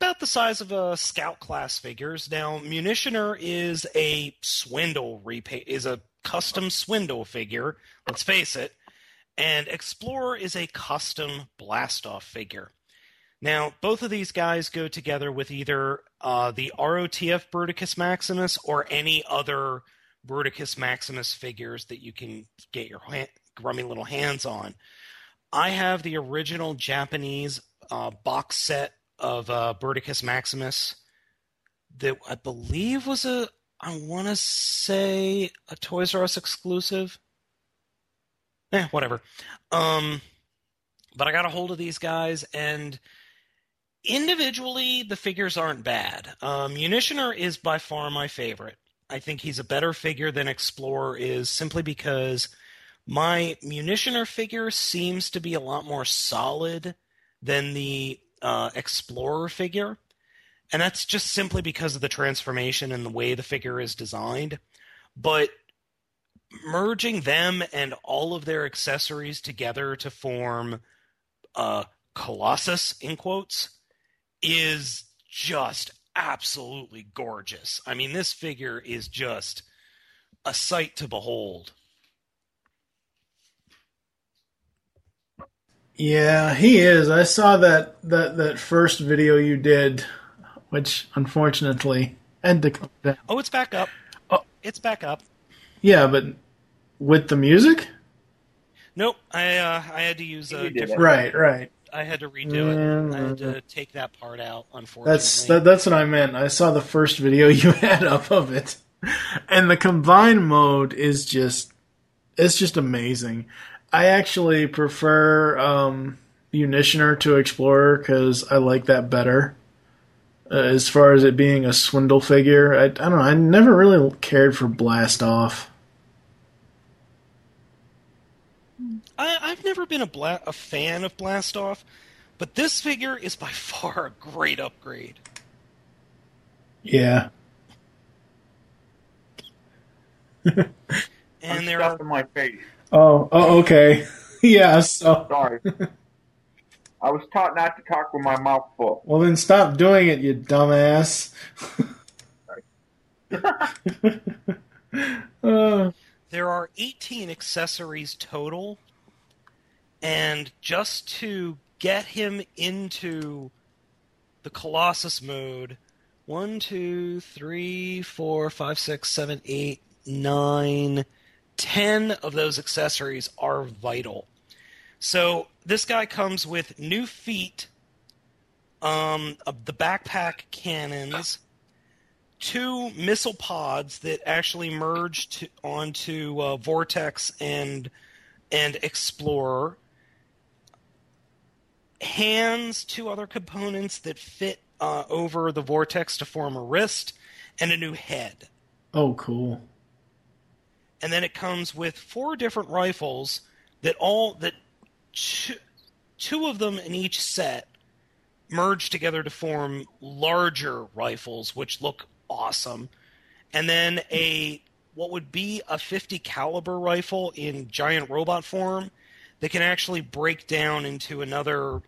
about the size of a scout class figures. Now, Munitioner is a swindle repa- is a custom swindle figure, let's face it, and Explorer is a custom blastoff figure. Now, both of these guys go together with either uh, the ROTF Bruticus Maximus or any other Bruticus Maximus figures that you can get your ha- grubby little hands on. I have the original Japanese uh, box set of uh, Bruticus Maximus that I believe was a, I want to say a Toys R Us exclusive. Eh, whatever. Um, but I got a hold of these guys, and individually, the figures aren't bad. Um, Munitioner is by far my favorite. I think he's a better figure than Explorer is simply because my Munitioner figure seems to be a lot more solid than the uh, Explorer figure. And that's just simply because of the transformation and the way the figure is designed. But merging them and all of their accessories together to form uh, Colossus, in quotes, is just absolutely gorgeous. I mean, this figure is just a sight to behold. Yeah, he is. I saw that that that first video you did, which unfortunately had to come down. Oh, it's back up. Oh, It's back up. Yeah, but with the music, Nope, I uh, I had to use a different. Right, right. I had to redo it. I had to take that part out. Unfortunately, that's that, that's what I meant. I saw the first video you had up of it, and the combined mode is just it's just amazing. I actually prefer um, Munitioner to Explorer because I like that better. Uh, as far as it being a swindle figure, I, I don't know. I never really cared for Blast Off. I, I've never been a bla- a fan of Blastoff, but this figure is by far a great upgrade. Yeah. And there are in my face. Oh, oh, okay. yeah, so. Sorry. I was taught not to talk with my mouth full. Well, then stop doing it, you dumbass. uh, there are 18 accessories total, and just to get him into the Colossus mode, one, two, three, four, five, six, seven, eight, nine, ten of those accessories are vital. So this guy comes with new feet, um, of the backpack cannons, two missile pods that actually merge to, onto uh, Vortex and and Explorer. Hands, two other components that fit uh, over the Vortex to form a wrist, and a new head. oh, cool. And then it comes with four different rifles that all that two, two of them in each set merge together to form larger rifles, which look awesome. And then a what would be a 50 caliber rifle in giant robot form that can actually break down into another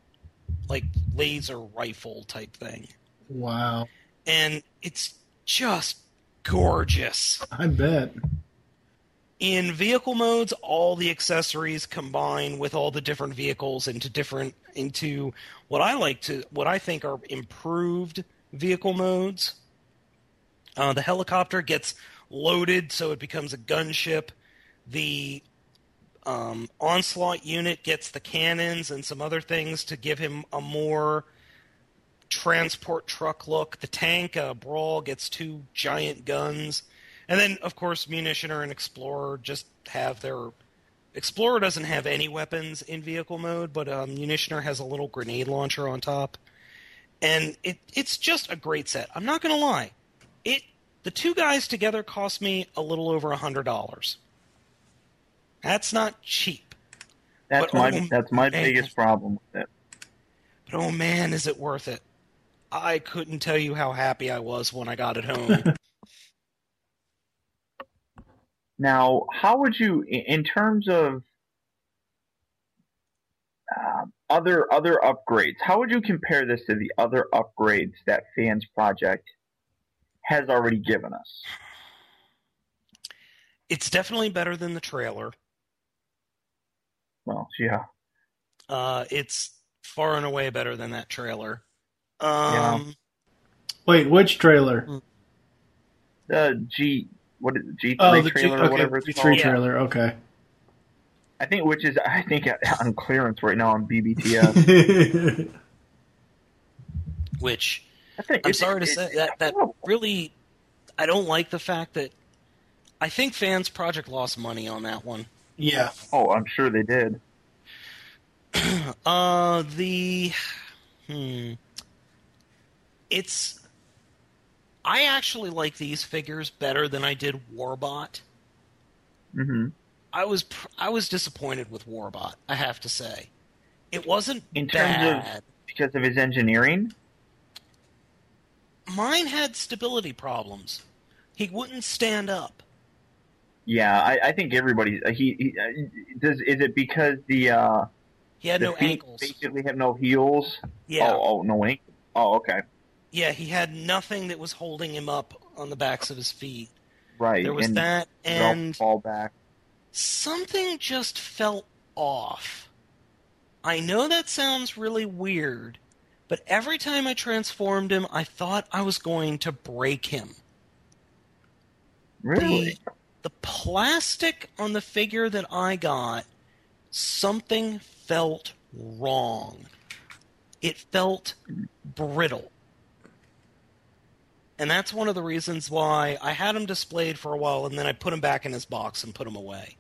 like laser rifle type thing. Wow. And it's just gorgeous. I bet. In vehicle modes, all the accessories combine with all the different vehicles into different into what I like to what I think are improved vehicle modes. Uh, the helicopter gets loaded so it becomes a gunship. The um, onslaught unit gets the cannons and some other things to give him a more transport truck look. The tank, uh, Brawl, gets two giant guns. And then, of course, Munitioner and Explorer just have their. Explorer doesn't have any weapons in vehicle mode, but um, Munitioner has a little grenade launcher on top. And it, it's just a great set. I'm not going to lie. It The two guys together cost me a little over a $100. That's not cheap. That's But, my oh, that's my man. biggest problem with it. But oh man, is it worth it? I couldn't tell you how happy I was when I got it home. Now, how would you, in terms of um, other other upgrades, how would you compare this to the other upgrades that Fans Project has already given us? it's definitely better than the trailer. Well, yeah, Uh, it's far and away better than that trailer. Yeah. Um, Wait, which trailer? the G what is G three Oh, the G, trailer or whatever it's G3 called. trailer. Okay. I think which is I think on clearance right now on BBTS. which I think I'm it's- sorry to it's- say that that really I don't like the fact that I think Fans Project lost money on that one. Yeah. Oh, I'm sure they did. Uh, the hmm, it's. I actually like these figures better than I did Warbot. hmm I was pr- I was disappointed with Warbot. I have to say, it wasn't In terms bad. of because of his engineering. Mine had stability problems. He wouldn't stand up. Yeah, I, I think everybody he, he uh, does. Is it because the uh, He had the no feet ankles. basically have no heels? Yeah. Oh, oh no ankles. Oh, okay. Yeah, he had nothing that was holding him up on the backs of his feet. Right. There was and that, and fall back. something just felt off. I know that sounds really weird, but every time I transformed him, I thought I was going to break him. Really? The, the plastic on the figure that I got, something felt wrong. It felt brittle. And that's one of the reasons why I had him displayed for a while and then I put him back in his box and put him away.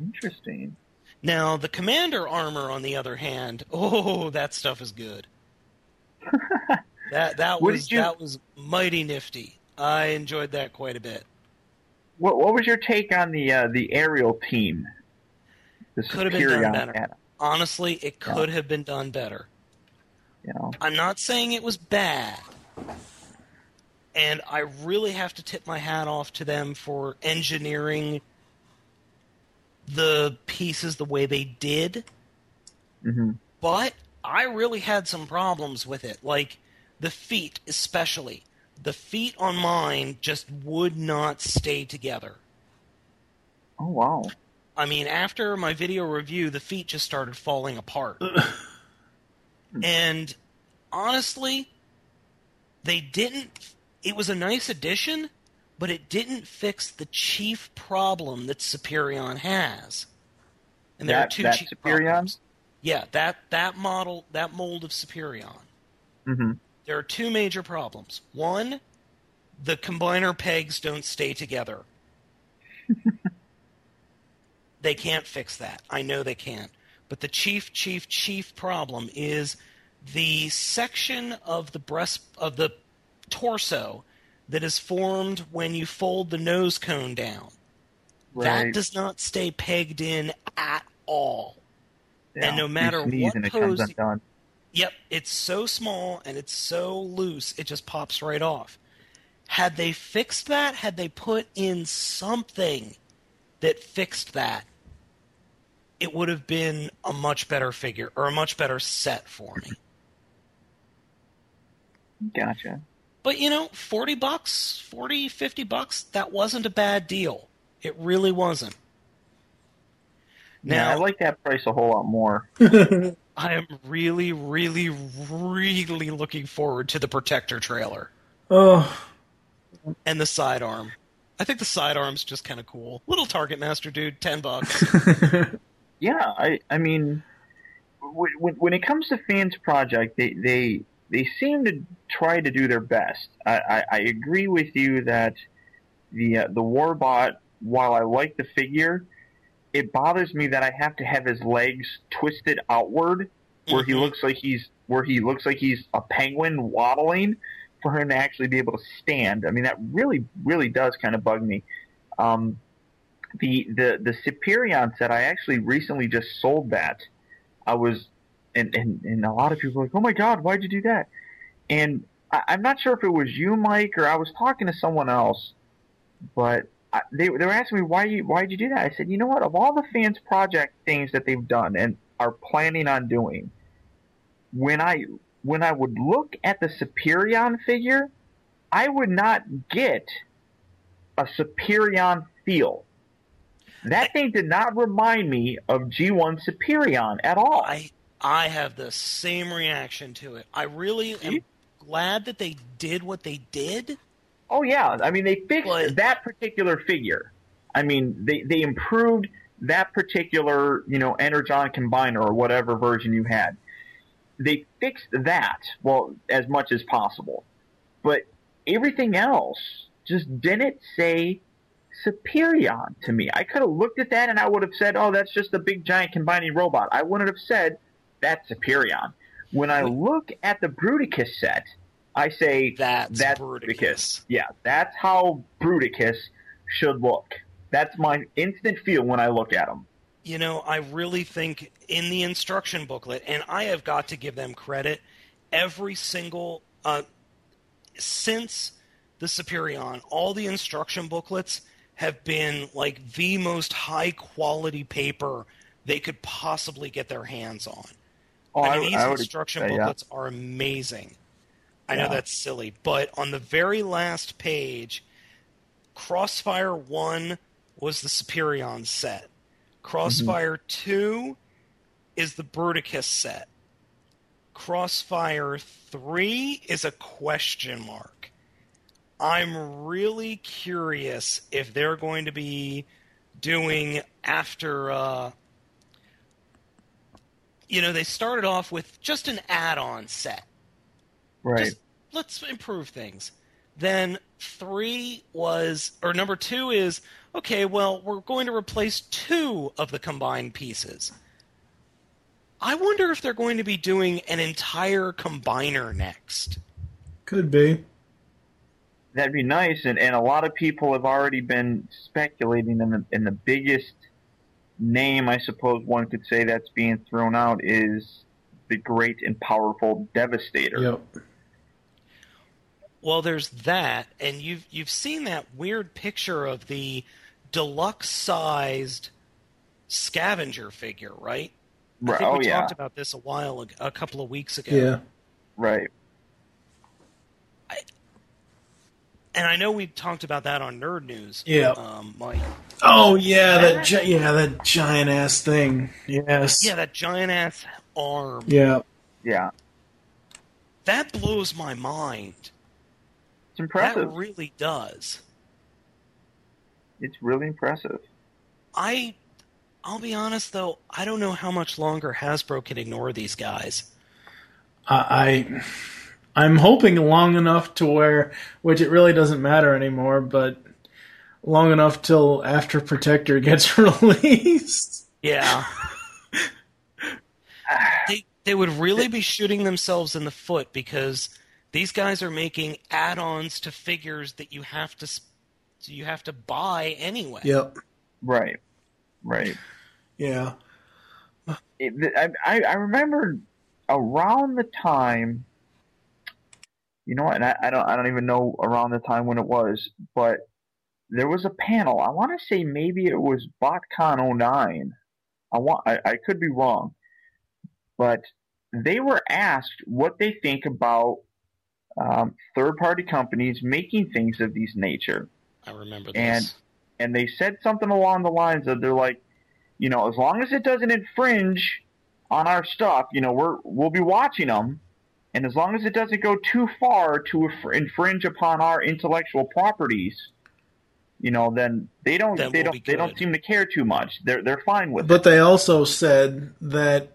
Interesting. Now, the commander armor, on the other hand, oh, that stuff is good. that that was you- that was mighty nifty. I enjoyed that quite a bit. What What was your take on the uh, the aerial team? Could have been done better. Honestly, it could have been done better. You know, I'm not saying it was bad. And I really have to tip my hat off to them for engineering the pieces the way they did. hmm But I really had some problems with it. Like the feet, especially. The feet on mine just would not stay together. Oh wow. I mean, after my video review, the feet just started falling apart. and honestly, they didn't. It was a nice addition, but it didn't fix the chief problem that Superion has. And there That- are two that chief Superion? problems. Yeah, that that model, that mold of Superion. hmm There are two major problems. One, the combiner pegs don't stay together. they can't fix that. I know they can't. But the chief, chief, chief problem is the section of the breast of the torso that is formed when you fold the nose cone down. That does not stay pegged in at all. Yeah, and no matter what and it comes pose. Yep, it's so small and it's so loose, it just pops right off. Had they fixed that, had they put in something that fixed that, it would have been a much better figure or a much better set for me. Gotcha. But you know, 40 bucks, 40, 50 bucks, that wasn't a bad deal. It really wasn't. yeah, Now- I like that price a whole lot more. I am really, really, really looking forward to the Protector trailer. Oh, and the sidearm. I think the sidearm's just kind of cool. Little Target Master dude, ten bucks. Yeah, I I mean, when when- when it comes to fans project, they they they seem to try to do their best. I I, I agree with you that the uh, the Warbot, while I like the figure, it bothers me that I have to have his legs twisted outward, where he looks like he's where he looks like he's a penguin waddling, for him to actually be able to stand. I mean, that really really does kind of bug me. Um, the the the Superion set I actually recently just sold that. I was and and, and a lot of people were like, oh my god, why'd you do that? And I, I'm not sure if it was you, Mike, or I was talking to someone else, but I, they they were asking me why you why'd you do that? I said, you know what? Of all the fans project things that they've done and are planning on doing, when I when I would look at the Superion figure, I would not get a Superion feel. That thing did not remind me of G1 Superion at all. I I have the same reaction to it. I really am glad that they did what they did. Oh yeah, I mean they fixed that particular figure. I mean they they improved that particular you know Energon combiner or whatever version you had. They fixed that well as much as possible, but everything else just didn't say Superion to me. I could have looked at that and I would have said, "Oh, that's just a big giant combining robot." I wouldn't have said that's Superion. When I look at the Bruticus set, I say that's, Bruticus. Yeah, that's how Bruticus should look. That's my instant feel when I look at him. You know, I really think in the instruction booklet, and I have got to give them credit, every single uh, since the Superion, all the instruction booklets have been like the most high quality paper they could possibly get their hands on. Oh, I I- mean, these I instruction say, yeah. booklets are amazing. I know that's silly, but on the very last page, Crossfire 1 was the Superion set. Crossfire 2 is the Bruticus set. Crossfire 3 is a question mark. I'm really curious if they're going to be doing after uh you know, they started off with just an add-on set. Right. Just let's improve things. Then three was, or number two is, okay, well, we're going to replace two of the combined pieces. I wonder if they're going to be doing an entire combiner next. could be. That'd be nice, and, and a lot of people have already been speculating in the in the biggest name I suppose one could say that's being thrown out is the great and powerful Devastator. Yep. Well, there's that, and you've you've seen that weird picture of the deluxe sized scavenger figure, right? right. I Right, think oh, we yeah. talked about this a while ago, a couple of weeks ago. Yeah. Right. And I know we talked about that on Nerd News. Yeah. Um, Mike. Oh yeah, that gi- yeah that giant ass thing. Yes. Yeah, that giant ass arm. Yeah. Yeah. That blows my mind. It's impressive. That really does. It's really impressive. I I'll be honest though, I don't know how much longer Hasbro can ignore these guys. I, I I'm hoping long enough to where, which it really doesn't matter anymore, but long enough till after Protector gets released. Yeah. they they would really be shooting themselves in the foot because these guys are making add-ons to figures that you have to you have to buy anyway. Yep. Right. Right. Yeah. It, I, I I remember around the time. You know what? And I, I don't I don't even know around the time when it was, but there was a panel. I want to say maybe it was BotCon 09. I want I, I could be wrong, but they were asked what they think about um, third-party companies making things of these nature, I remember this. and and they said something along the lines of they're like, you know, as long as it doesn't infringe on our stuff, you know, we're we'll be watching them, and as long as it doesn't go too far to infringe upon our intellectual properties, you know, then they don't Then they we'll don't they don't seem to care too much. They're they're fine with But it. But they also said that,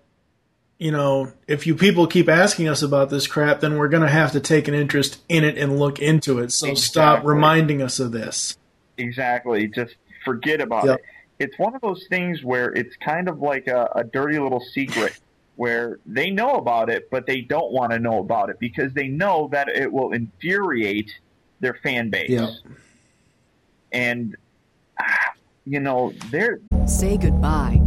you know, if you people keep asking us about this crap, then we're going to have to take an interest in it and look into it. So stop reminding us of this. Exactly. Just forget about Yep. it. It's one of those things where it's kind of like a, a dirty little secret where they know about it, but they don't want to know about it because they know that it will infuriate their fan base. Yep. And, ah, you know, they're. Say goodbye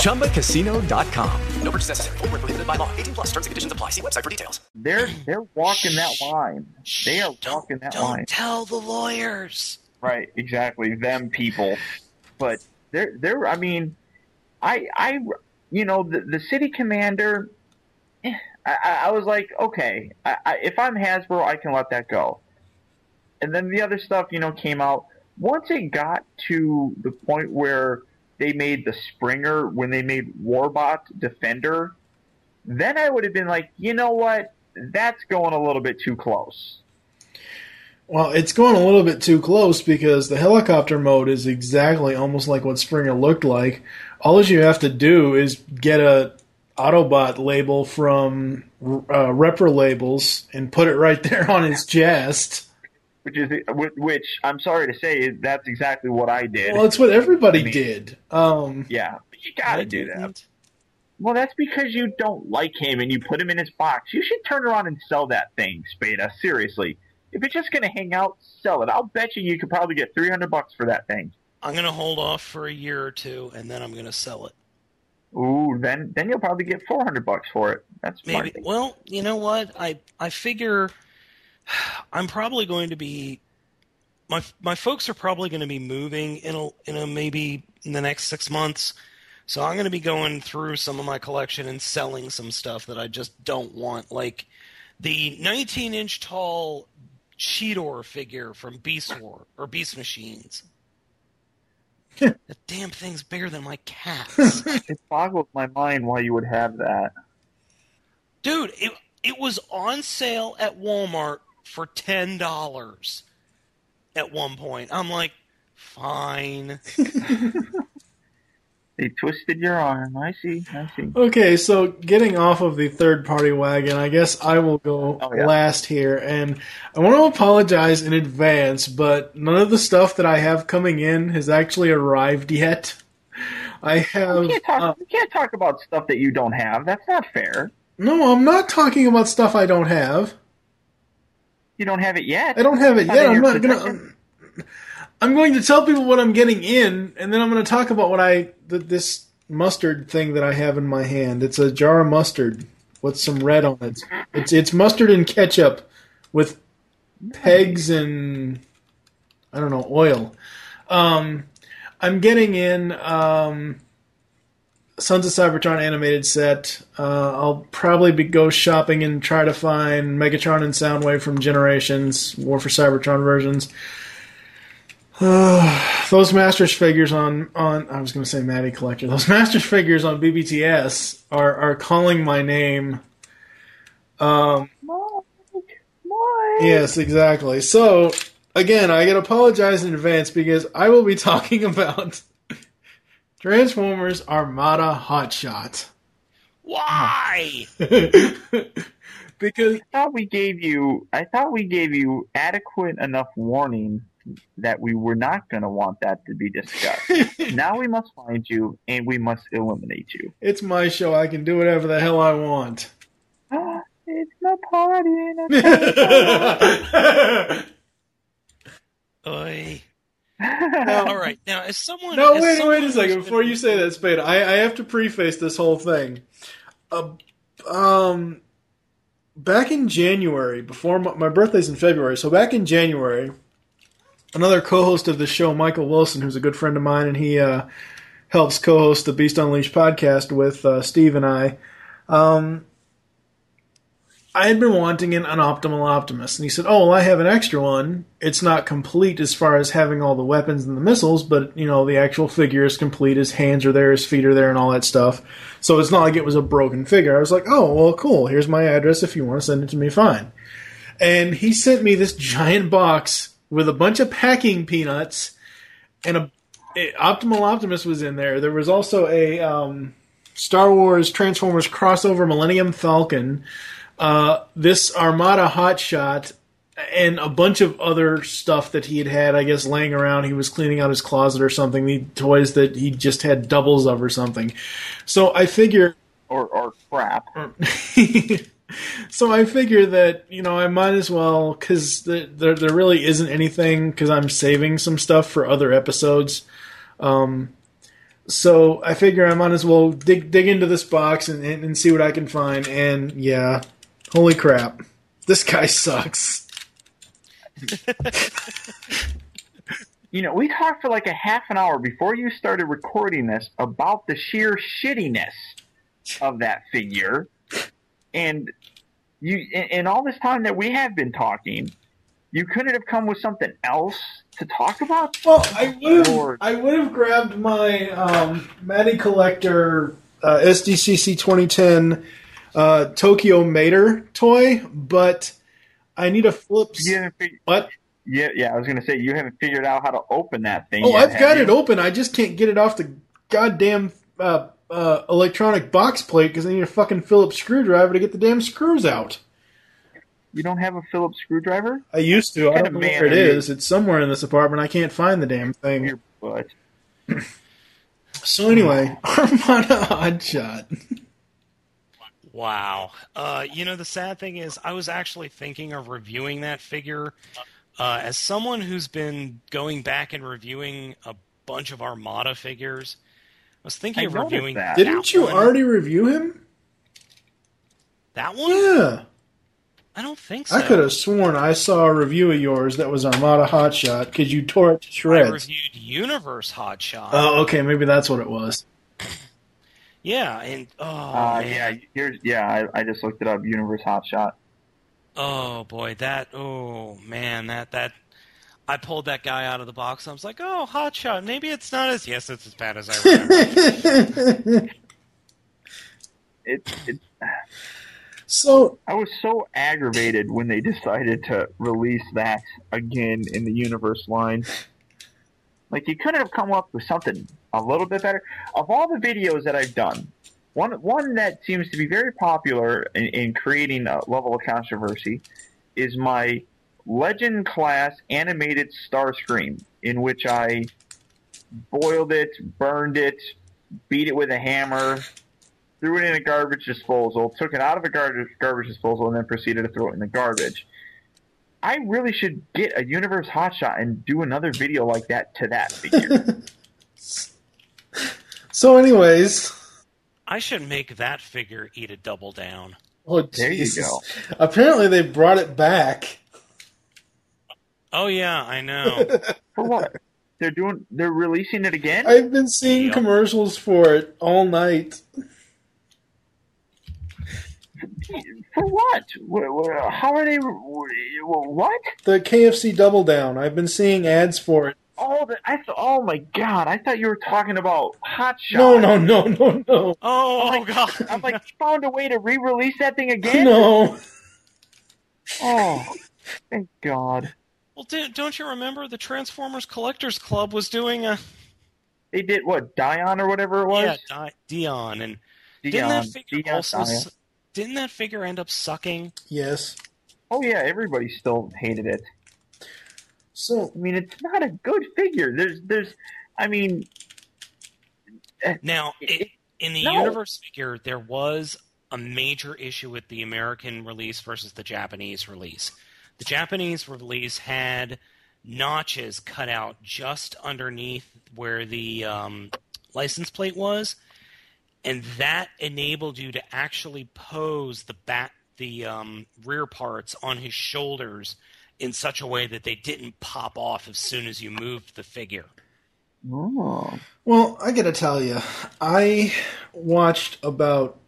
ChumbaCasino.com. No purchase necessary. Void where prohibited by law. 18 plus terms and conditions apply. See website for details. They're they're walking that line. They are walking that Don't line. tell the lawyers. Right, exactly. Them people, but they're they're. I mean, I I you know the the city commander. eh, I, I I was like, okay, I, I, if I'm Hasbro, I can let that go. And then the other stuff, you know, came out. Once it got to the point where they made the Springer, when they made Warbot Defender, then I would have been like, you know what, that's going a little bit too close. Well, it's going a little bit too close because the helicopter mode is exactly almost like what Springer looked like. All you have to do is get a Autobot label from uh, Repro Labels and put it right there on his chest. Which is which, which I'm sorry to say that's exactly what I did. Well, it's what everybody did. Um, yeah, but you gotta do that. Well, that's because you don't like him and you put him in his box. You should turn around and sell that thing, Spada. Seriously, if it's just gonna hang out, sell it. I'll bet you you could probably get 300 bucks for that thing. I'm gonna hold off for a year or two, and then I'm gonna sell it. Ooh, then then you'll probably get 400 bucks for it. That's Maybe. funny. Well, you know what? I I figure I'm probably going to be my my folks are probably going to be moving in a in a maybe in the next six months. So I'm going to be going through some of my collection and selling some stuff that I just don't want. Like the 19 inch tall Cheetor figure from Beast War or Beast Machines. the damn thing's bigger than my cats. it boggles my mind why you would have that. Dude, it it was on sale at Walmart for ten dollars at one point. I'm like, fine. They twisted your arm. I see. I see. Okay, so getting off of the third party wagon, I guess I will go Oh, yeah. last here. And I want to apologize in advance, but none of the stuff that I have coming in has actually arrived yet. I have. You can't talk. uh, you can't talk about stuff that you don't have. That's not fair. no, I'm not talking about stuff I don't have. You don't have it yet. I don't have it yet. I'm not gonna. I'm, I'm going to tell people what I'm getting in, and then I'm going to talk about what I th- this mustard thing that I have in my hand. It's a jar of mustard with some red on it. It's it's mustard and ketchup with pegs and I don't know oil. Um, I'm getting in um, Sons of Cybertron animated set. Uh, I'll probably be go shopping and try to find Megatron and Soundwave from Generations War for Cybertron versions. Uh, those Masters figures on on I was going to say Matty Collector. Those Masters figures on BBTS are are calling my name. Um, Yes, exactly. So again, I can apologize in advance because I will be talking about Transformers Armada Hotshot. Why? because I thought we gave you. I thought we gave you adequate enough warning that we were not going to want that to be discussed. now we must find you and we must eliminate you. It's my show. I can do whatever the hell I want. It's my party. Oi. All right, now as someone, No, as wait, someone wait a second. Before you say that, Spada, I, I have to preface this whole thing. Uh, um, back in January, before my, my birthday's in February, so back in January, another co-host of the show, Michael Wilson, who's a good friend of mine, and he uh, helps co-host the Beast Unleashed podcast with uh, Steve and I. Um, I had been wanting an, an Optimal Optimus, and he said, "Oh, well, I have an extra one. It's not complete as far as having all the weapons and the missiles, but you know, the actual figure is complete. His hands are there, his feet are there, and all that stuff. So it's not like it was a broken figure. I was like, oh, well, cool. Here's my address. If you want to send it to me, fine." And he sent me this giant box with a bunch of packing peanuts and a, a Optimal Optimus was in there. There was also a um, Star Wars Transformers crossover Millennium Falcon uh, this Armada Hotshot, and a bunch of other stuff that he had had, I guess, laying around. He was cleaning out his closet or something. The toys that he just had doubles of or something. So I figure, or or crap. so I figure that you know I might as well because the, there there really isn't anything because I'm saving some stuff for other episodes. Um, so I figure I might as well dig dig into this box and, and, and see what I can find. And yeah, holy crap, this guy sucks. You know, we talked for like a half an hour before you started recording this about the sheer shittiness of that figure, and you, in, in all this time that we have been talking, you couldn't have come with something else to talk about. Well, I would have I would have grabbed my um, Matty Collector uh, SDCC 2010 uh, Tokyo Mater toy, but I need a flip. You haven't fig- What? Yeah, yeah. I was gonna say you haven't figured out how to open that thing. Oh, yet, I've got you? it open. I just can't get it off the goddamn uh, uh, electronic box plate because I need a fucking Phillips screwdriver to get the damn screws out. You don't have a Phillips screwdriver? I used to. I don't know where it are you? It's somewhere in this apartment. I can't find the damn thing. Your butt. So anyway, Armada Hotshot. Wow. Uh, you know, the sad thing is, I was actually thinking of reviewing that figure. Uh, as someone who's been going back and reviewing a bunch of Armada figures, I was thinking I of noticed reviewing that. Didn't you one. already review him? that one? Yeah. I don't think so. I could have sworn I saw a review of yours that was Armada Hotshot because you tore it to shreds. I shreds. reviewed Universe Hotshot. Oh, okay, maybe that's what it was. Yeah, and oh Uh, yeah, here's yeah. I, I just looked it up. Universe Hotshot. Oh boy, that oh man, that that I pulled that guy out of the box. I was like, oh, hot shot. Maybe it's not as yes, it's as bad as I remember. It, it, so I was so aggravated when they decided to release that again in the universe line. Like you couldn't have come up with something a little bit better. Of all the videos that I've done, one one that seems to be very popular in, in creating a level of controversy is my Legend class animated Starscream, in which I boiled it, burned it, beat it with a hammer, threw it in a garbage disposal, took it out of a garbage garbage disposal, and then proceeded to throw it in the garbage. I really should get a Universe Hotshot and do another video like that to that figure. So, anyways, I should make that figure eat a double down. oh, There you go. Apparently, they brought it back. Oh yeah, I know. For what? They're doing. They're releasing it again. I've been seeing commercials for it all night. For what? Wh- wh- How are they? What? The KFC Double Down. I've been seeing ads for it. Oh, the, I th- oh my god! I thought you were talking about Hot Shot. No, no, no, no, no. Oh, god! I'm like, you found a way to re-release that thing again? No. Oh, thank God. Well, di- don't you remember the Transformers Collectors Club was doing a They did what Dion or whatever it was. yeah Di- Dion and didn't that Dion, figure Dion, also Dion. didn't that figure end up sucking? Yes. Oh yeah, everybody still hated it. So I mean, it's not a good figure. There's, there's, I mean, Now, i in the no. universe figure, there was a major issue with the American release versus the Japanese release. The Japanese release had notches cut out just underneath where the um, license plate was, and that enabled you to actually pose the back, the um, rear parts on his shoulders in such a way that they didn't pop off as soon as you moved the figure. oh, Well, I gotta tell you, I watched about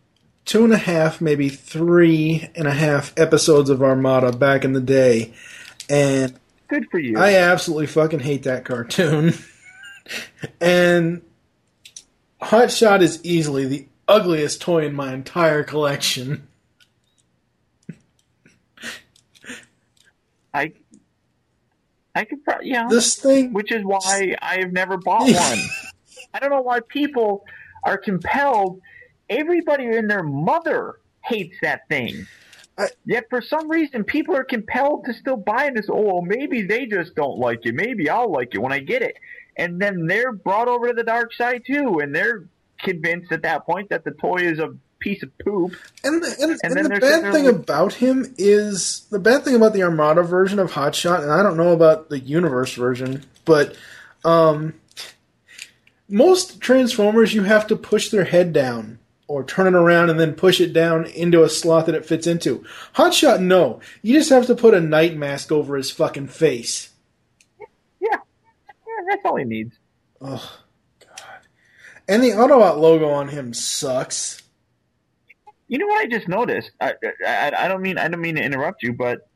two and a half, maybe three and a half episodes of Armada back in the day, and good for you. I absolutely fucking hate that cartoon. and Hot Shot is easily the ugliest toy in my entire collection. I, I could, pro- yeah. This thing, which is why I have never bought one. I don't know why people are compelled. Everybody and their mother hates that thing. Yet for some reason, people are compelled to still buy this. Oh, maybe they just don't like it. Maybe I'll like it when I get it. And then they're brought over to the dark side too, and they're convinced at that point that the toy is a piece of poop. And the, and, And and the bad thing with- about him is the bad thing about the Armada version of Hot Shot, and I don't know about the Universe version, but um, most Transformers you have to push their head down or turn it around and then push it down into a slot that it fits into. Hot Shot, no, you just have to put a night mask over his fucking face. Yeah, that's all he needs. Oh God! And the Autobot logo on him sucks. You know what I just noticed? I, I, I don't mean I don't mean to interrupt you, but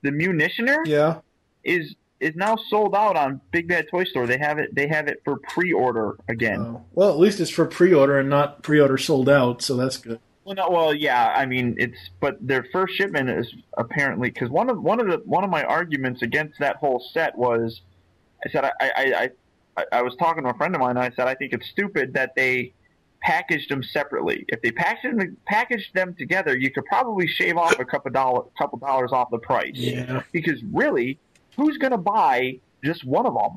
the munitioner Yeah. is is now sold out on Big Bad Toy Store. They have it they have it for pre-order again. Oh. Well, at least it's for pre-order and not pre-order sold out, so that's good. Well, no, well, yeah. I mean, it's but their first shipment is apparently because one of one of the one of my arguments against that whole set was, I said I I, I, I was talking to a friend of mine. and I said I think it's stupid that they packaged them separately. If they packaged them packaged them together, you could probably shave off a couple dollar couple dollars off the price. Yeah. Because really, who's going to buy just one of them?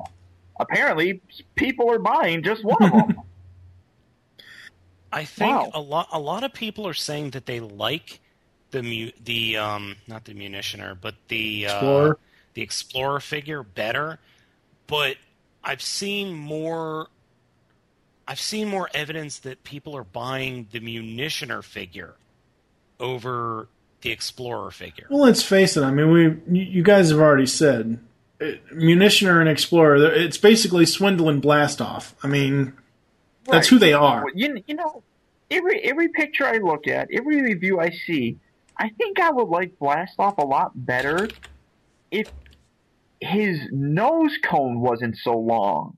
Apparently, people are buying just one of them. I think Wow. a lot a lot of people are saying that they like the mu- the um not the munitioner but the uh, Explorer? the explorer figure better, but I've seen more I've seen more evidence that people are buying the munitioner figure over the explorer figure. Well, let's face it. I mean, we you you guys have already said uh, munitioner and explorer. It's basically swindle and blast off. I mean, that's Right. who they are. You, you know, every every picture I look at, every review I see, I think I would like Blastoff a lot better if his nose cone wasn't so long.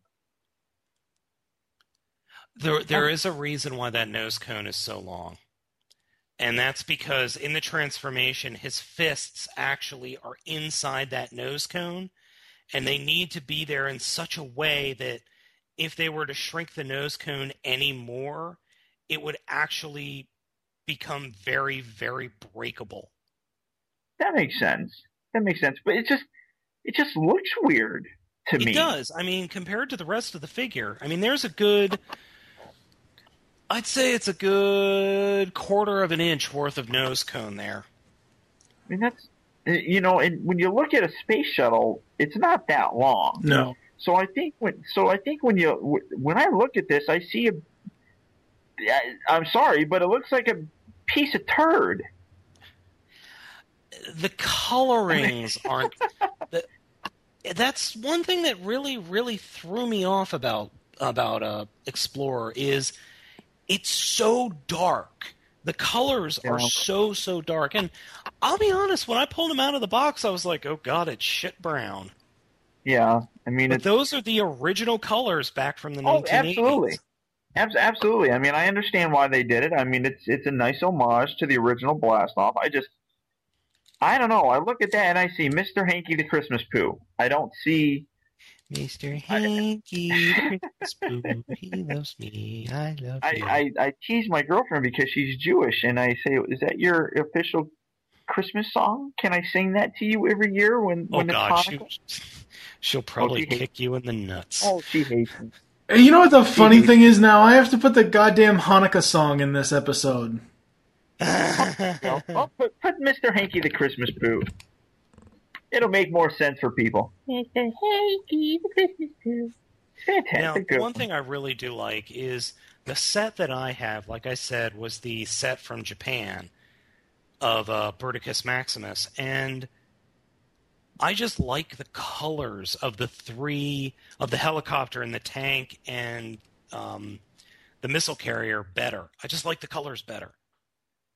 There, there is a reason why that nose cone is so long. And that's because in the transformation, his fists actually are inside that nose cone, and they need to be there in such a way that if they were to shrink the nose cone any more, it would actually become very, very breakable. That makes sense. That makes sense. But it just it just looks weird to it me. It does. I mean, compared to the rest of the figure, I mean, there's a good. I'd say it's a good quarter of an inch worth of nose cone there. I mean that's you know, and when you look at a space shuttle, it's not that long. No. So I think when so I think when you when I look at this, I see a. I- I'm sorry, but it looks like a piece of turd. The colorings aren't. The, that's one thing that really, really threw me off about about uh, Explorer is it's so dark. The colors are so so dark, and I'll be honest. When I pulled them out of the box, I was like, "Oh God, it's shit brown." Yeah, I mean, But those are the original colors back from the oh, 1980s. absolutely, Abs- absolutely. I mean, I understand why they did it. I mean, it's it's a nice homage to the original Blast Off. I just, I don't know. I look at that and I see Mr. Hanky the Christmas Pooh. I don't see Mr. Hanky, the Christmas Pooh, he loves me, I love I, you. I, I tease my girlfriend because she's Jewish, and I say, "Is that your official Christmas song? Can I sing that to you every year when oh when God, it's she, Hanukkah?" she'll oh, probably she hates- kick you in the nuts. Oh, she hates me. You know what the funny thing is now? I have to put the goddamn Hanukkah song in this episode. Well, oh, put, put Mr. Hanky the Christmas Pooh. It'll make more sense for people. Mr. Hanky the Christmas Pooh. Now, Good one thing I really do like is the set that I have, like I said, was the set from Japan of uh, Bruticus Maximus, and I just like the colors of the three of the helicopter and the tank and um, the missile carrier better. I just like the colors better.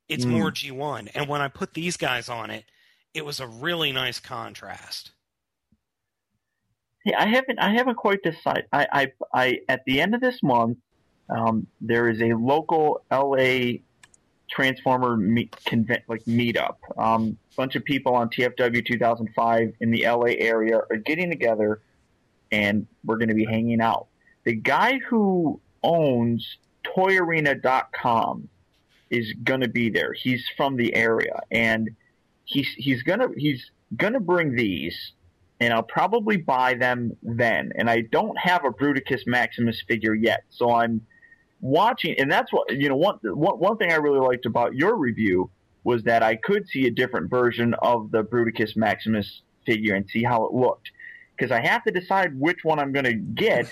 It's Mm. more G1, and when I put these guys on it, it was a really nice contrast. Yeah, I haven't. I haven't quite decided. I, I, I. At the end of this month, um, there is a local LA Transformer meet, convent, like meetup. Um, bunch of people on TFW 2005 in the LA area are getting together, and we're going to be hanging out. The guy who owns ToyArena.com is going to be there. He's from the area, and he's he's gonna he's gonna bring these and I'll probably buy them then. And I don't have a Bruticus Maximus figure yet, so I'm watching. And that's what you know. One one, one thing I really liked about your review was that I could see a different version of the Bruticus Maximus figure and see how it looked. Because I have to decide which one I'm going to get.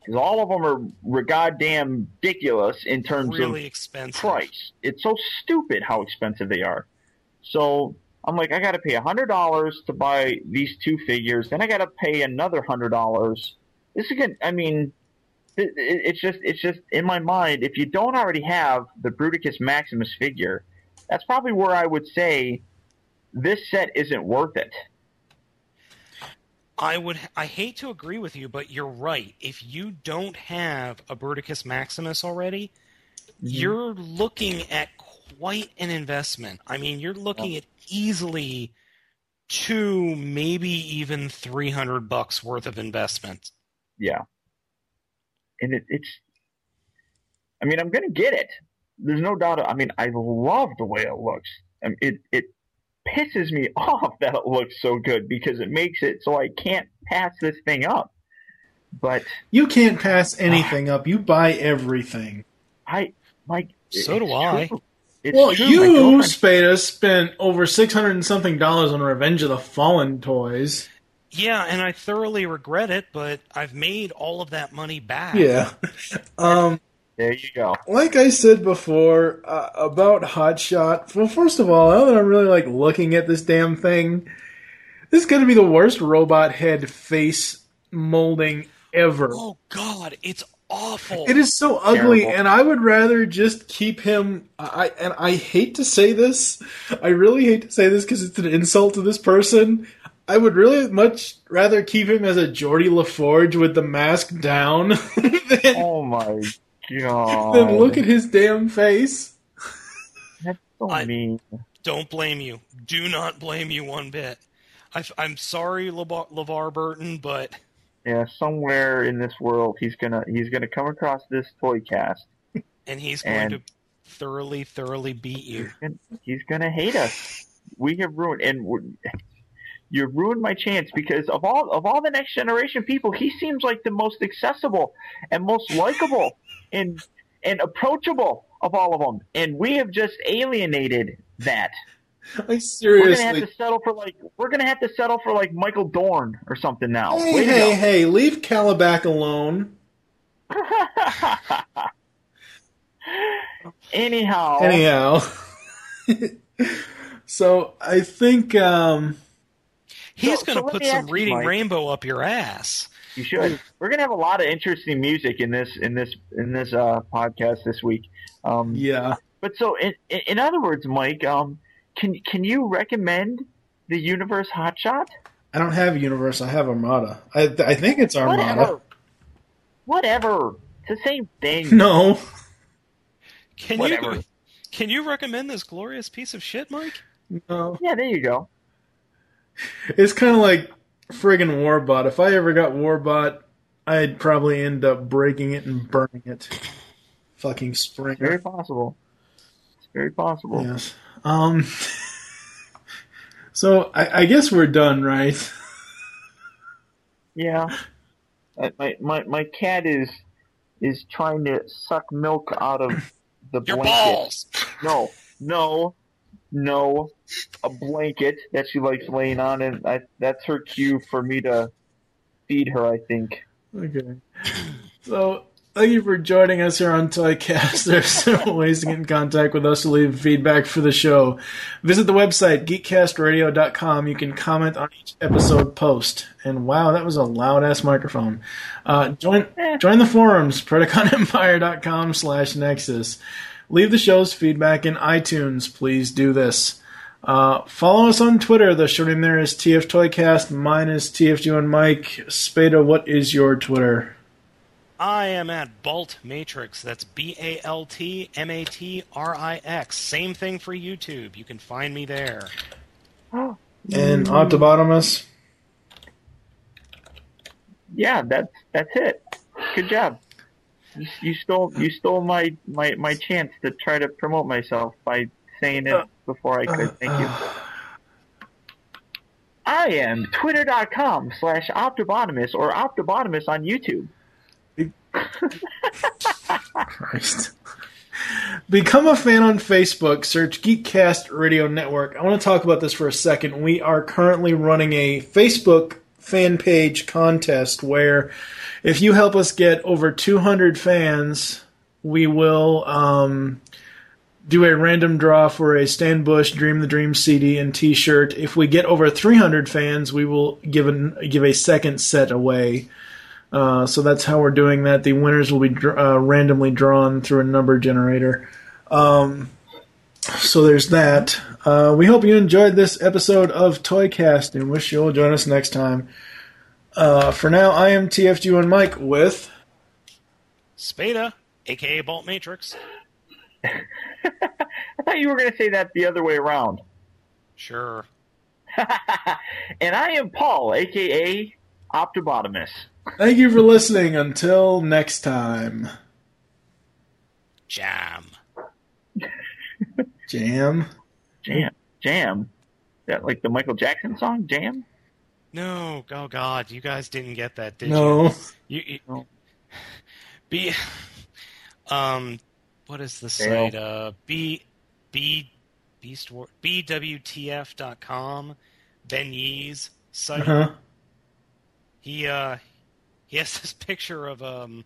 Because all of them are goddamn ridiculous in terms Really of expensive. price. It's so stupid how expensive they are. So I'm like, I got to pay hundred dollars to buy these two figures, then I got to pay another hundred dollars. This is good. I mean, it, it, it's just, it's just in my mind. If you don't already have the Bruticus Maximus figure, that's probably where I would say this set isn't worth it. I would. I hate to agree with you, but you're right. If you don't have a Bruticus Maximus already, mm-hmm. you're looking at quite an investment. I mean, you're looking at easily two, maybe even three hundred bucks worth of investment. Yeah. And it, it's, I mean, I'm going to get it. There's no doubt. I mean, I love the way it looks. I mean, it, it pisses me off that it looks so good because it makes it so I can't pass this thing up. But You can't pass anything up. You buy everything. I, like, So do it's I. true. It's well, true. You, Spada, spent over six hundred and something dollars on Revenge of the Fallen toys. Yeah, and I thoroughly regret it, but I've made all of that money back. Yeah. Um, there you go. like I said before uh, about Hot Shot. Well, first of all, now that I'm really like looking at this damn thing, this is going to be the worst robot head face molding ever. Oh God, it's awful. It is so ugly, Terrible. and I would rather just keep him. I and I hate to say this. I really hate to say this because it's an insult to this person. I would really much rather keep him as a Geordi LaForge with the mask down than, Oh my god! than look at his damn face. That's so mean. Don't blame you. Do not blame you one bit. I, am sorry, LeVar, LeVar Burton, but Yeah, somewhere in this world, he's gonna he's gonna come across this toy cast. and he's going And- to thoroughly, thoroughly beat you. and he's gonna hate us. We have ruined, and you ruined my chance because of all of all the next generation people, he seems like the most accessible and most likable and and approachable of all of them, and we have just alienated that. I seriously. We're gonna have to settle for like we're gonna have to settle for like Michael Dorn or something now. Hey, Way hey, hey! Leave Calabac alone. Anyhow, Anyhow, so I think um, He's So- going to let put some reading Mike. rainbow up your ass. You should. We're gonna have a lot of interesting music in this in this in this uh, podcast this week. Um, yeah. But so, in, in in other words, Mike, um, can can you recommend the Universe Hotshot? I don't have Universe. I have Armada. I I think it's Armada. Whatever. Whatever. It's the same thing. No. Can Whatever. you can you recommend this glorious piece of shit, Mike? No. Yeah, there you go. It's kind of like friggin' Warbot. If I ever got Warbot, I'd probably end up breaking it and burning it. Fucking spring. Very possible. It's very possible. Yes. Um. So I, I guess we're done, right? Yeah. Uh, My, my my cat is is trying to suck milk out of the Your blanket. balls. No, no, no. A blanket that she likes laying on, and I, that's her cue for me to feed her. I think. Okay. So, thank you for joining us here on Toycast. There's several ways to get in contact with us to leave feedback for the show. Visit the website, geekcastradio.com. You can comment on each episode post. And wow, that was a loud ass microphone. Uh, join, join the forums, PredaconEmpire.com slash Nexus. Leave the show's feedback in iTunes. Please do this. Uh, follow us on Twitter. The short name there is TF Toycast. Mine is TFG1 Mike. Spada, what is your Twitter? I am at Balt Matrix. That's B A L T M A T R I X. Same thing for YouTube. You can find me there. And Octobotomus. Yeah, that's that's it. Good job. You, you stole you stole my, my my chance to try to promote myself by saying it before I could. Thank you. I am twitter.com slash optobotomus or optobotomus on YouTube. Christ. Become a fan on Facebook. Search Geekcast Radio Network. I want to talk about this for a second. We are currently running a Facebook fan page contest where if you help us get over 200 fans, we will um, do a random draw for a Stan Bush Dream the Dream CD and T-shirt. If we get over 300 fans, we will give an, give a second set away. Uh, so that's how we're doing that. The winners will be dr- uh, randomly drawn through a number generator. Um, so there's that. Uh, we hope you enjoyed this episode of Toycast and wish you'll join us next time. Uh, for now, I am TFG1 Mike with. Spada, aka Balt Matrix. I thought you were going to say that the other way around. Sure. And I am Paul, aka Optobotomus. Thank you for listening. Until next time. Jam. Jam. Jam. Jam. Is that like the Michael Jackson song, Jam? No, oh God, you guys didn't get that, did No. you? You, you B, um, what is the Fail. site? Uh, B, B, Beast War, BWTF.com. Ben Yee's site. Uh-huh. He uh, he has this picture of um,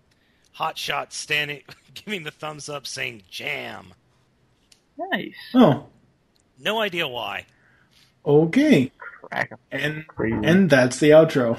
Hot Shot standing, giving the thumbs up, saying "Jam." Nice. Oh, No idea why. okay. Crack 'em. And Crazy. and that's the outro.